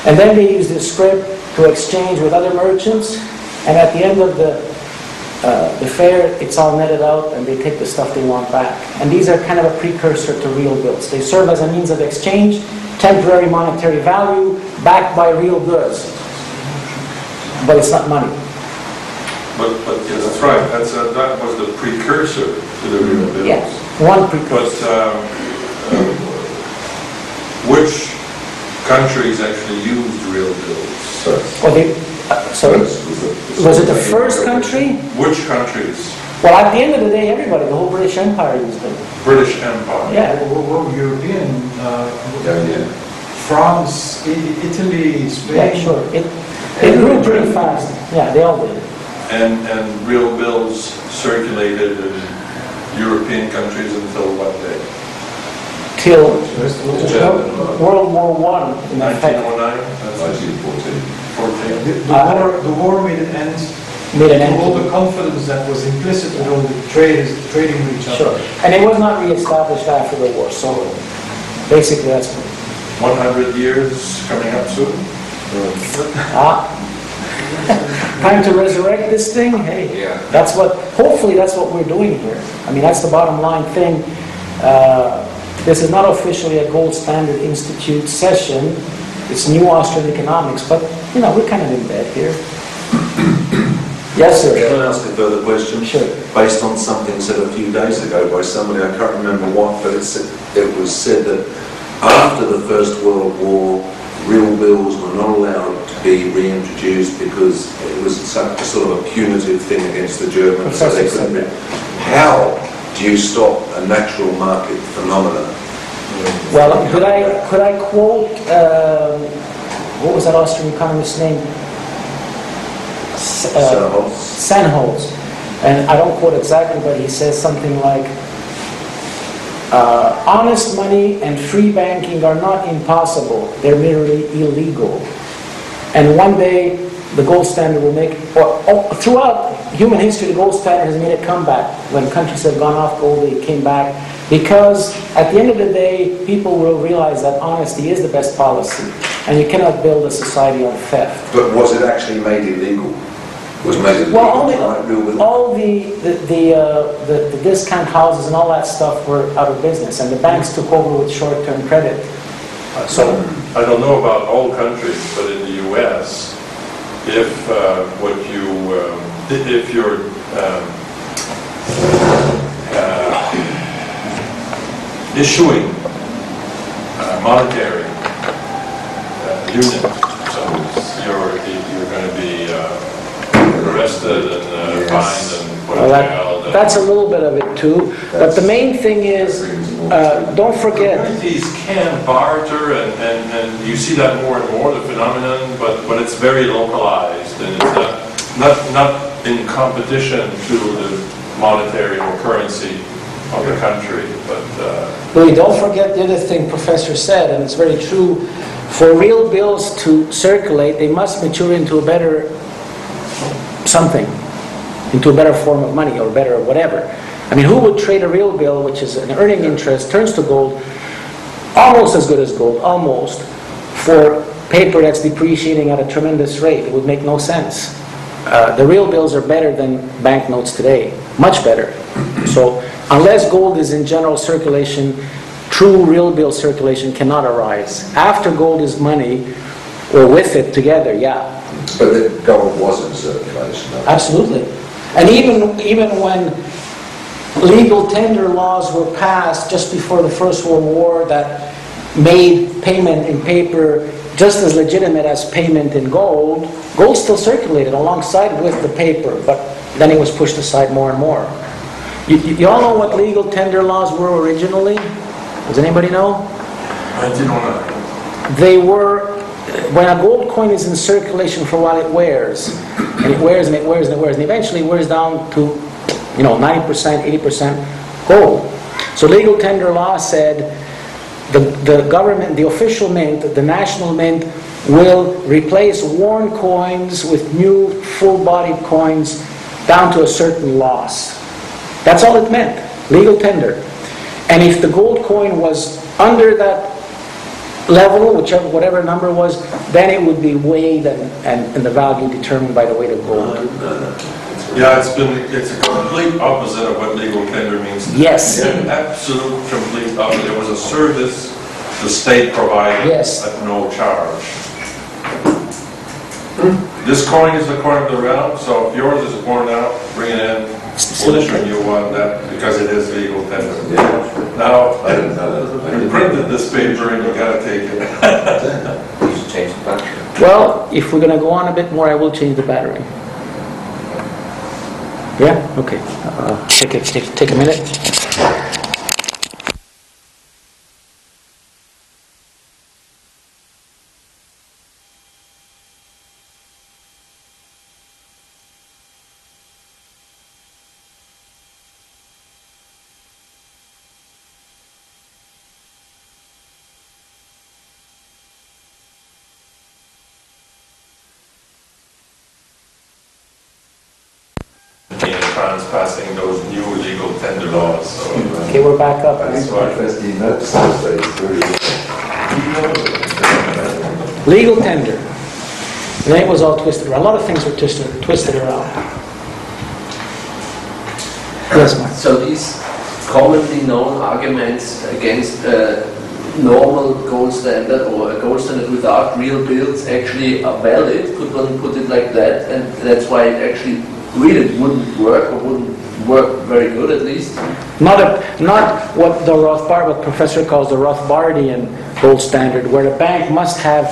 Speaker 1: And then they use this scrip to exchange with other merchants, and at the end of the uh, the fair, it's all netted out, and they take the stuff they want back. And these are kind of a precursor to real bills. They serve as a means of exchange, temporary monetary value, backed by real goods. But it's not money.
Speaker 2: But, but, yeah, that's right, that's, uh, that was the precursor to the real bills.
Speaker 1: Yeah, one precursor.
Speaker 2: But, um, uh, which countries actually used real bills?
Speaker 4: First.
Speaker 1: Well, they, uh, sorry,
Speaker 4: First was the-
Speaker 1: was it the first country?
Speaker 2: Which countries?
Speaker 1: Well, at the end of the day, everybody, the whole British Empire used them.
Speaker 2: British Empire?
Speaker 1: Yeah.
Speaker 7: Well, well, European, uh,
Speaker 4: Yeah, yeah.
Speaker 7: France, I- Italy, Spain.
Speaker 1: Yeah, sure. It, it grew pretty fast. Yeah, they all did.
Speaker 2: And, and real bills circulated in European countries until what day?
Speaker 1: Till
Speaker 4: The German mark,
Speaker 1: World War One, in effect,
Speaker 2: 1909? That's
Speaker 4: 1914.
Speaker 2: 14.
Speaker 7: The, the war, the war made an end
Speaker 1: made an
Speaker 7: to all
Speaker 1: end.
Speaker 7: the confidence that was implicit in all the traders trading with each other.
Speaker 1: Sure. And it was not reestablished after the war, so basically that's,
Speaker 2: 100 years coming up soon?
Speaker 1: ah. Time to resurrect this thing, hey.
Speaker 8: Yeah.
Speaker 1: That's what, hopefully that's what we're doing here. I mean, that's the bottom line thing. Uh, This is not officially a gold standard institute session. It's new Austrian economics, but, you know, we're kind of in bed here. Yes, sir.
Speaker 4: Can I ask a further question?
Speaker 1: Sure.
Speaker 4: Based on something said a few days ago by somebody, I can't remember what, but it said, it was said that after the First World War, real bills were not allowed to be reintroduced because it was such a sort of a punitive thing against the Germans. so they couldn't- How do you stop a natural market phenomenon?
Speaker 1: Well, could I, could I quote, um, what was that Austrian economist's name? S- uh,
Speaker 4: So,
Speaker 1: Sennholz. And I don't quote exactly, but he says something like, uh, honest money and free banking are not impossible, they're merely illegal. And one day, the gold standard will make, or oh, throughout human history, the gold standard has made a comeback. When countries have gone off gold, they came back. Because at the end of the day, people will realize that honesty is the best policy. And you cannot build a society on theft.
Speaker 4: but was it actually made illegal? Was made illegal
Speaker 1: Well, all the,
Speaker 4: by real bills?
Speaker 1: all the, the, the, uh, the the discount houses and all that stuff were out of business, and the banks took over with short-term credit. Uh, So,
Speaker 2: I don't know about all countries, but in the US, if uh, what you, um, i- if you're um, uh, issuing uh, monetary uh, unit, so you're, you're going to be uh, arrested and uh, fined and put in
Speaker 1: well,
Speaker 2: jail.
Speaker 1: that-
Speaker 2: and-
Speaker 1: that's a little bit of it too. But the main thing is, uh, don't forget,
Speaker 2: Communities can barter, and, and, and you see that more and more, the phenomenon, but, but it's very localized, and it's not, not, not in competition to the monetary or currency of the country, but, uh,
Speaker 1: Louis, don't forget the other thing Professor said, and it's very true. For real bills to circulate, they must mature into a better something, into a better form of money or better whatever. I mean, who would trade a real bill, which is an earning interest, turns to gold, almost as good as gold, almost, for paper that's depreciating at a tremendous rate? It would make no sense. Uh, the real bills are better than banknotes today, much better. So unless gold is in general circulation, true real bill circulation cannot arise. After gold is money, or with it together, yeah,
Speaker 4: But the gold was in circulation. though.
Speaker 1: absolutely. And even, even when legal tender laws were passed just before the First World War that made payment in paper just as legitimate as payment in gold, gold still circulated alongside with the paper, but then it was pushed aside more and more. You, you you all know what legal tender laws were originally? Does anybody know?
Speaker 2: I didn't want
Speaker 1: They were, when a gold coin is in circulation for a while, it wears. And it wears and it wears and it wears. And eventually wears down to, you know, 90%, 80% gold. So legal tender law said the, the government, the official mint, the national mint, will replace worn coins with new full-bodied coins down to a certain loss. That's all it meant, legal tender. And if the gold coin was under that level, whichever, whatever number was, then it would be weighed and, and, and the value determined by the weight of gold.
Speaker 2: Uh, uh, yeah, it's been, it's a complete opposite of what legal tender means. today.
Speaker 1: Yes.
Speaker 2: An absolute complete opposite. It was a service the state provided
Speaker 1: Yes.
Speaker 2: at no charge. Hmm? This coin is the coin of the realm, so if yours is worn out, bring it in, we'll issue a that, because it is legal tender. Now,
Speaker 4: I didn't know that. I
Speaker 2: you
Speaker 4: didn't-
Speaker 2: printed this paper and you gotta take it.
Speaker 8: You should change the battery.
Speaker 1: Well, if we're gonna go on a bit more, I will change the battery. Yeah, okay. Uh, Take a, take, take a minute.
Speaker 2: In France passing those new legal tender laws, so. uh,
Speaker 1: Okay, we're back up.
Speaker 2: That's why.
Speaker 4: First, you noticed those days, very well.
Speaker 1: Legal tender. And then it was all twisted around. A lot of things were twisted, twisted around. Yes, Mark?
Speaker 3: So these commonly known arguments against a normal gold standard or a gold standard without real bills actually are valid, could one put it like that? And that's why it actually really wouldn't work or wouldn't work very good at least?
Speaker 1: Not, a, not what the Rothbard, what Professor calls the Rothbardian gold standard, where the bank must have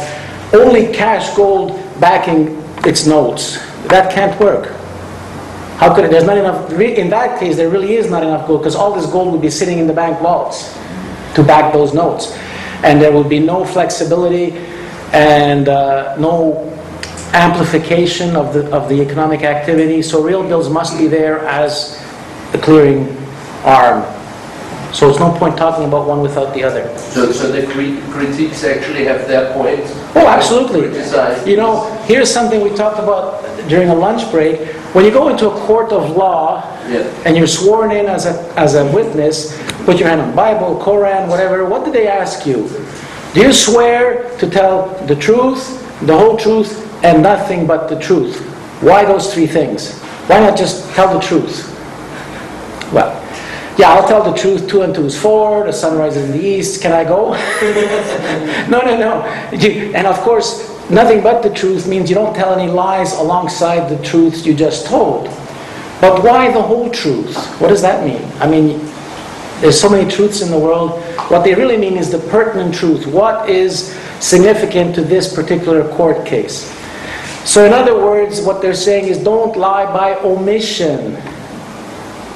Speaker 1: only cash gold backing its notes. That can't work. How could it? There's not enough. In that case, there really is not enough gold because all this gold would be sitting in the bank vaults to back those notes, and there would be no flexibility and uh, no amplification of the of the economic activity. So real bills must be there as the clearing arm. So it's no point talking about one without the other.
Speaker 3: So, so the cri- critiques actually have their point?
Speaker 1: Oh, absolutely. You know, here's something we talked about during a lunch break. When you go into a court of law
Speaker 3: Yeah.
Speaker 1: and you're sworn in as a, as a witness, put your hand on Bible, Koran, whatever, what do they ask you? Do you swear to tell the truth, the whole truth, and nothing but the truth? Why those three things? Why not just tell the truth? Well, Yeah, I'll tell the truth. Two and two is four. The sun rises in the east. Can I go? no, no, no. And of course, nothing but the truth means you don't tell any lies alongside the truths you just told. But why the whole truth? What does that mean? I mean, there's so many truths in the world. What they really mean is the pertinent truth. What is significant to this particular court case? So, in other words, what they're saying is don't lie by omission.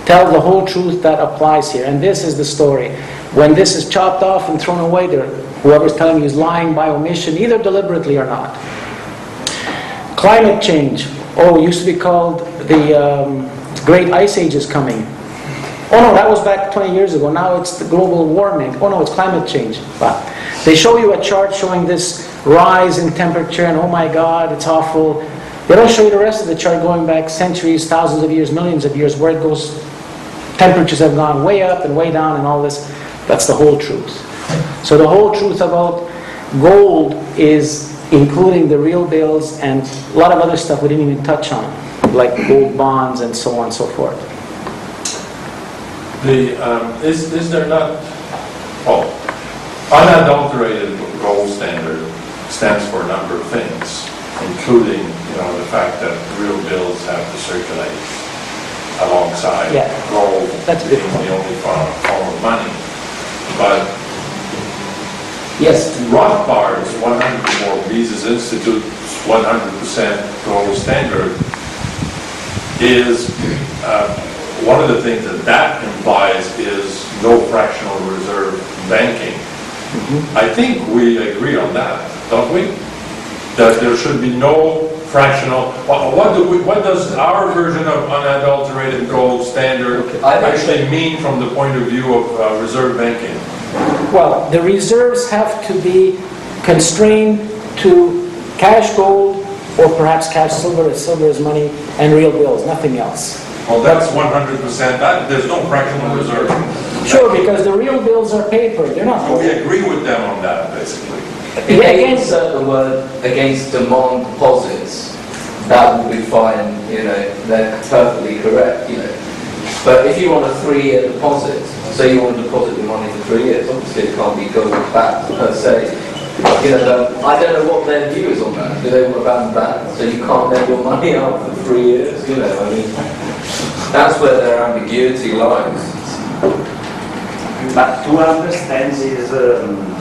Speaker 1: Tell the whole truth that applies here. And this is the story. When this is chopped off and thrown away, there, whoever's telling you is lying by omission, either deliberately or not. Climate change. Oh, it used to be called the um, Great Ice Age is coming. Oh no, that was back 20 years ago. Now it's the global warming. Oh no, it's climate change. They show you a chart showing this rise in temperature, and oh my God, it's awful. They don't show you the rest of the chart going back centuries, thousands of years, millions of years, where it goes. Temperatures have gone way up and way down, and all this. That's the whole truth. So the whole truth about gold is including the real bills and a lot of other stuff we didn't even touch on, like gold bonds and so on and so forth.
Speaker 2: The, um, is, is there not, oh, unadulterated gold standard stands for a number of things, including, you know, the fact that real bills have to circulate alongside
Speaker 1: Yeah.
Speaker 2: gold
Speaker 1: That's a good
Speaker 2: being
Speaker 1: point.
Speaker 2: the only form, form of money. But
Speaker 1: Yes.
Speaker 2: Rothbard's 100, or Mises Institute's 100% gold standard is, uh, one of the things that that implies is no fractional reserve banking. I think we agree on that, don't we? That there should be no fractional, what what do we, what does our version of unadulterated gold standard
Speaker 8: I think-
Speaker 2: actually mean from the point of view of uh, reserve banking?
Speaker 1: Well, the reserves have to be constrained to cash gold or perhaps cash silver, as silver is money, and real bills, nothing else.
Speaker 2: Well, that's 100%, that, there's no fractional reserve.
Speaker 1: Sure, because the real bills are paper, they're not
Speaker 2: So
Speaker 1: We
Speaker 2: agree with them on that, basically.
Speaker 8: If they insert the word against demand deposits, that would be fine, you know, they're perfectly correct, you know. But if you want a three-year deposit, say you want to deposit your money for three years, obviously it can't be gold back per se. You know, um, I don't know what their view is on that. Do they want to ban that, so you can't lend your money out for three years, you know, I mean, that's where their ambiguity lies.
Speaker 10: But to understand this, um,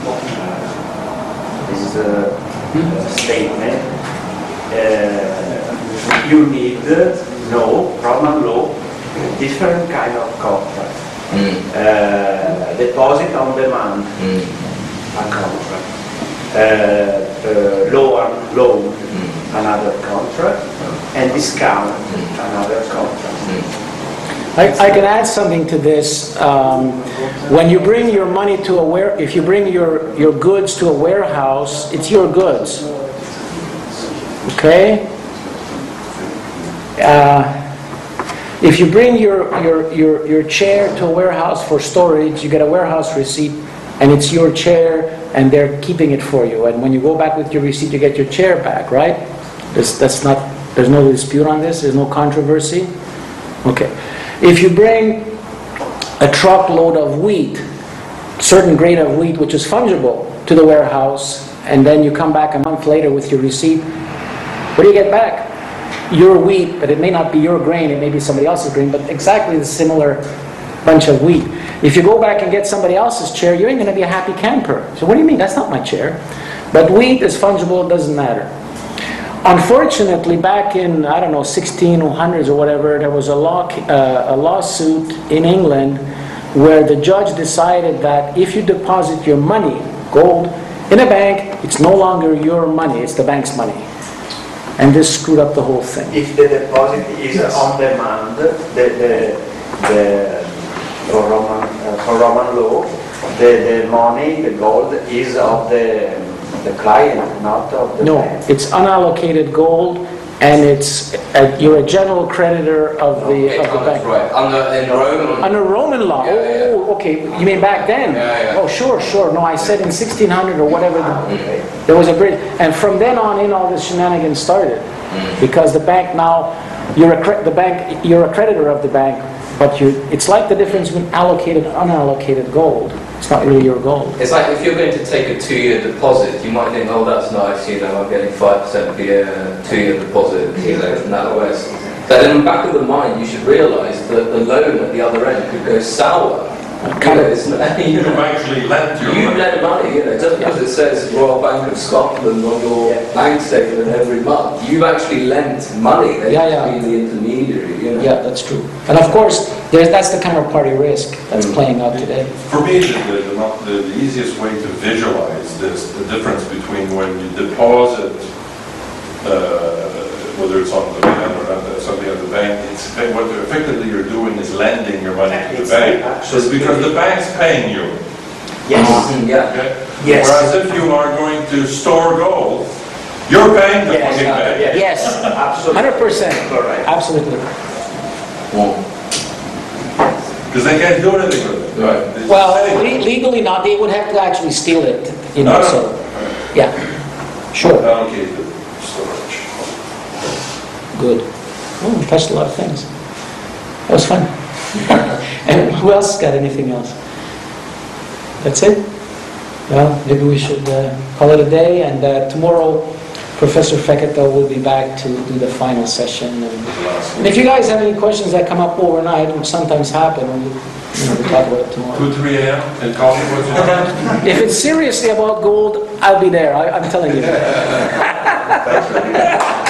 Speaker 10: uh, uh, statement, uh, you need know Roman law, different kind of contract.
Speaker 8: Mm,
Speaker 10: Uh, deposit on demand,
Speaker 8: mm,
Speaker 10: a contract. Uh, loan, loan,
Speaker 8: mm,
Speaker 10: another contract, and discount, another contract.
Speaker 1: I, I can add something to this. Um, when you bring your money to a ware, if you bring your, your goods to a warehouse, it's your goods. Okay? Uh, if you bring your, your, your, your chair to a warehouse for storage, you get a warehouse receipt, and it's your chair, and they're keeping it for you. And when you go back with your receipt, you get your chair back, right? That's, that's not, there's no dispute on this, there's no controversy? Okay. If you bring a truckload of wheat, certain grade of wheat which is fungible, to the warehouse, and then you come back a month later with your receipt, what do you get back? Your wheat, but it may not be your grain, it may be somebody else's grain, but exactly the similar bunch of wheat. If you go back and get somebody else's chair, you ain't going to be a happy camper. So what do you mean? That's not my chair. But wheat is fungible, it doesn't matter. Unfortunately, back in, I don't know, 1600s or whatever, there was a, law, uh, a lawsuit in England where the judge decided that if you deposit your money, gold, in a bank, it's no longer your money, it's the bank's money. And this screwed up the whole thing.
Speaker 10: If the deposit is on demand, the, the, the, for Roman, uh, for Roman law, the, the money, the gold is of the, the client, not of the
Speaker 1: No,
Speaker 10: bank.
Speaker 1: it's unallocated gold, and it's, uh, you're a general creditor of the,
Speaker 8: Okay,
Speaker 1: of the bank.
Speaker 8: right. Under, in Rome,
Speaker 1: Under Roman law?
Speaker 8: Yeah, yeah.
Speaker 1: Oh, okay, you mean back then?
Speaker 8: Yeah, yeah.
Speaker 1: Oh, sure, sure, no, I said in 1600 or whatever, the- there was a bridge, and from then on in, all this shenanigans started.
Speaker 8: Mm.
Speaker 1: Because the bank now, you're a, cre- the bank, you're a creditor of the bank, but you, it's like the difference between allocated and unallocated gold. It's not really your gold.
Speaker 8: It's like if you're going to take a two-year deposit, you might think, oh, that's nice, you know, I'm getting 5% per year, two-year deposit, you know, from NatWest. But in the back of the mind, you should realise that the loan at the other end could go sour. You know, it's not, you
Speaker 2: You've
Speaker 8: know,
Speaker 2: actually lent your
Speaker 8: you
Speaker 2: money.
Speaker 8: lend money, you know, just because it says Royal Bank of Scotland on your bank statement every month, you've actually lent money. They've
Speaker 1: Yeah, yeah.
Speaker 8: been the intermediary, you know.
Speaker 1: Yeah, that's true. And of course, there's, that's the counterparty risk that's playing out today.
Speaker 2: For me, the, the, the the the easiest way to visualize this, the difference between when you deposit, uh, whether it's on the land or on the- something at the bank, it's, what effectively you're doing is lending your money to the bank.
Speaker 10: actually-
Speaker 2: It's because the bank's paying you.
Speaker 10: Yes,
Speaker 8: Mm, Yeah.
Speaker 2: Okay?
Speaker 10: Yes.
Speaker 2: Whereas if you are going to store gold, you're paying the
Speaker 10: Yes,
Speaker 2: fucking bank.
Speaker 10: yes.
Speaker 1: Yes,
Speaker 10: absolutely.
Speaker 1: hundred percent.
Speaker 10: Correct.
Speaker 1: Absolutely.
Speaker 2: Because they can't do anything with it.
Speaker 8: Right.
Speaker 2: It's
Speaker 1: Well, le-
Speaker 2: there.
Speaker 1: legally not, they would have to actually steal it, you know,
Speaker 2: No, no.
Speaker 1: so, yeah. Sure,
Speaker 2: Allocated storage.
Speaker 1: Good. Oh, we touched a lot of things. That was fun. And who else got anything else? That's it? Well, maybe we should uh, call it a day, and uh, tomorrow Professor Fekete will be back to do the final session. And and if you guys have any questions that come up overnight, which sometimes happen, we'll, you know, we'll talk about it tomorrow.
Speaker 2: Two, three AM, and call me.
Speaker 1: If it's seriously about gold, I'll be there, I- I'm telling you.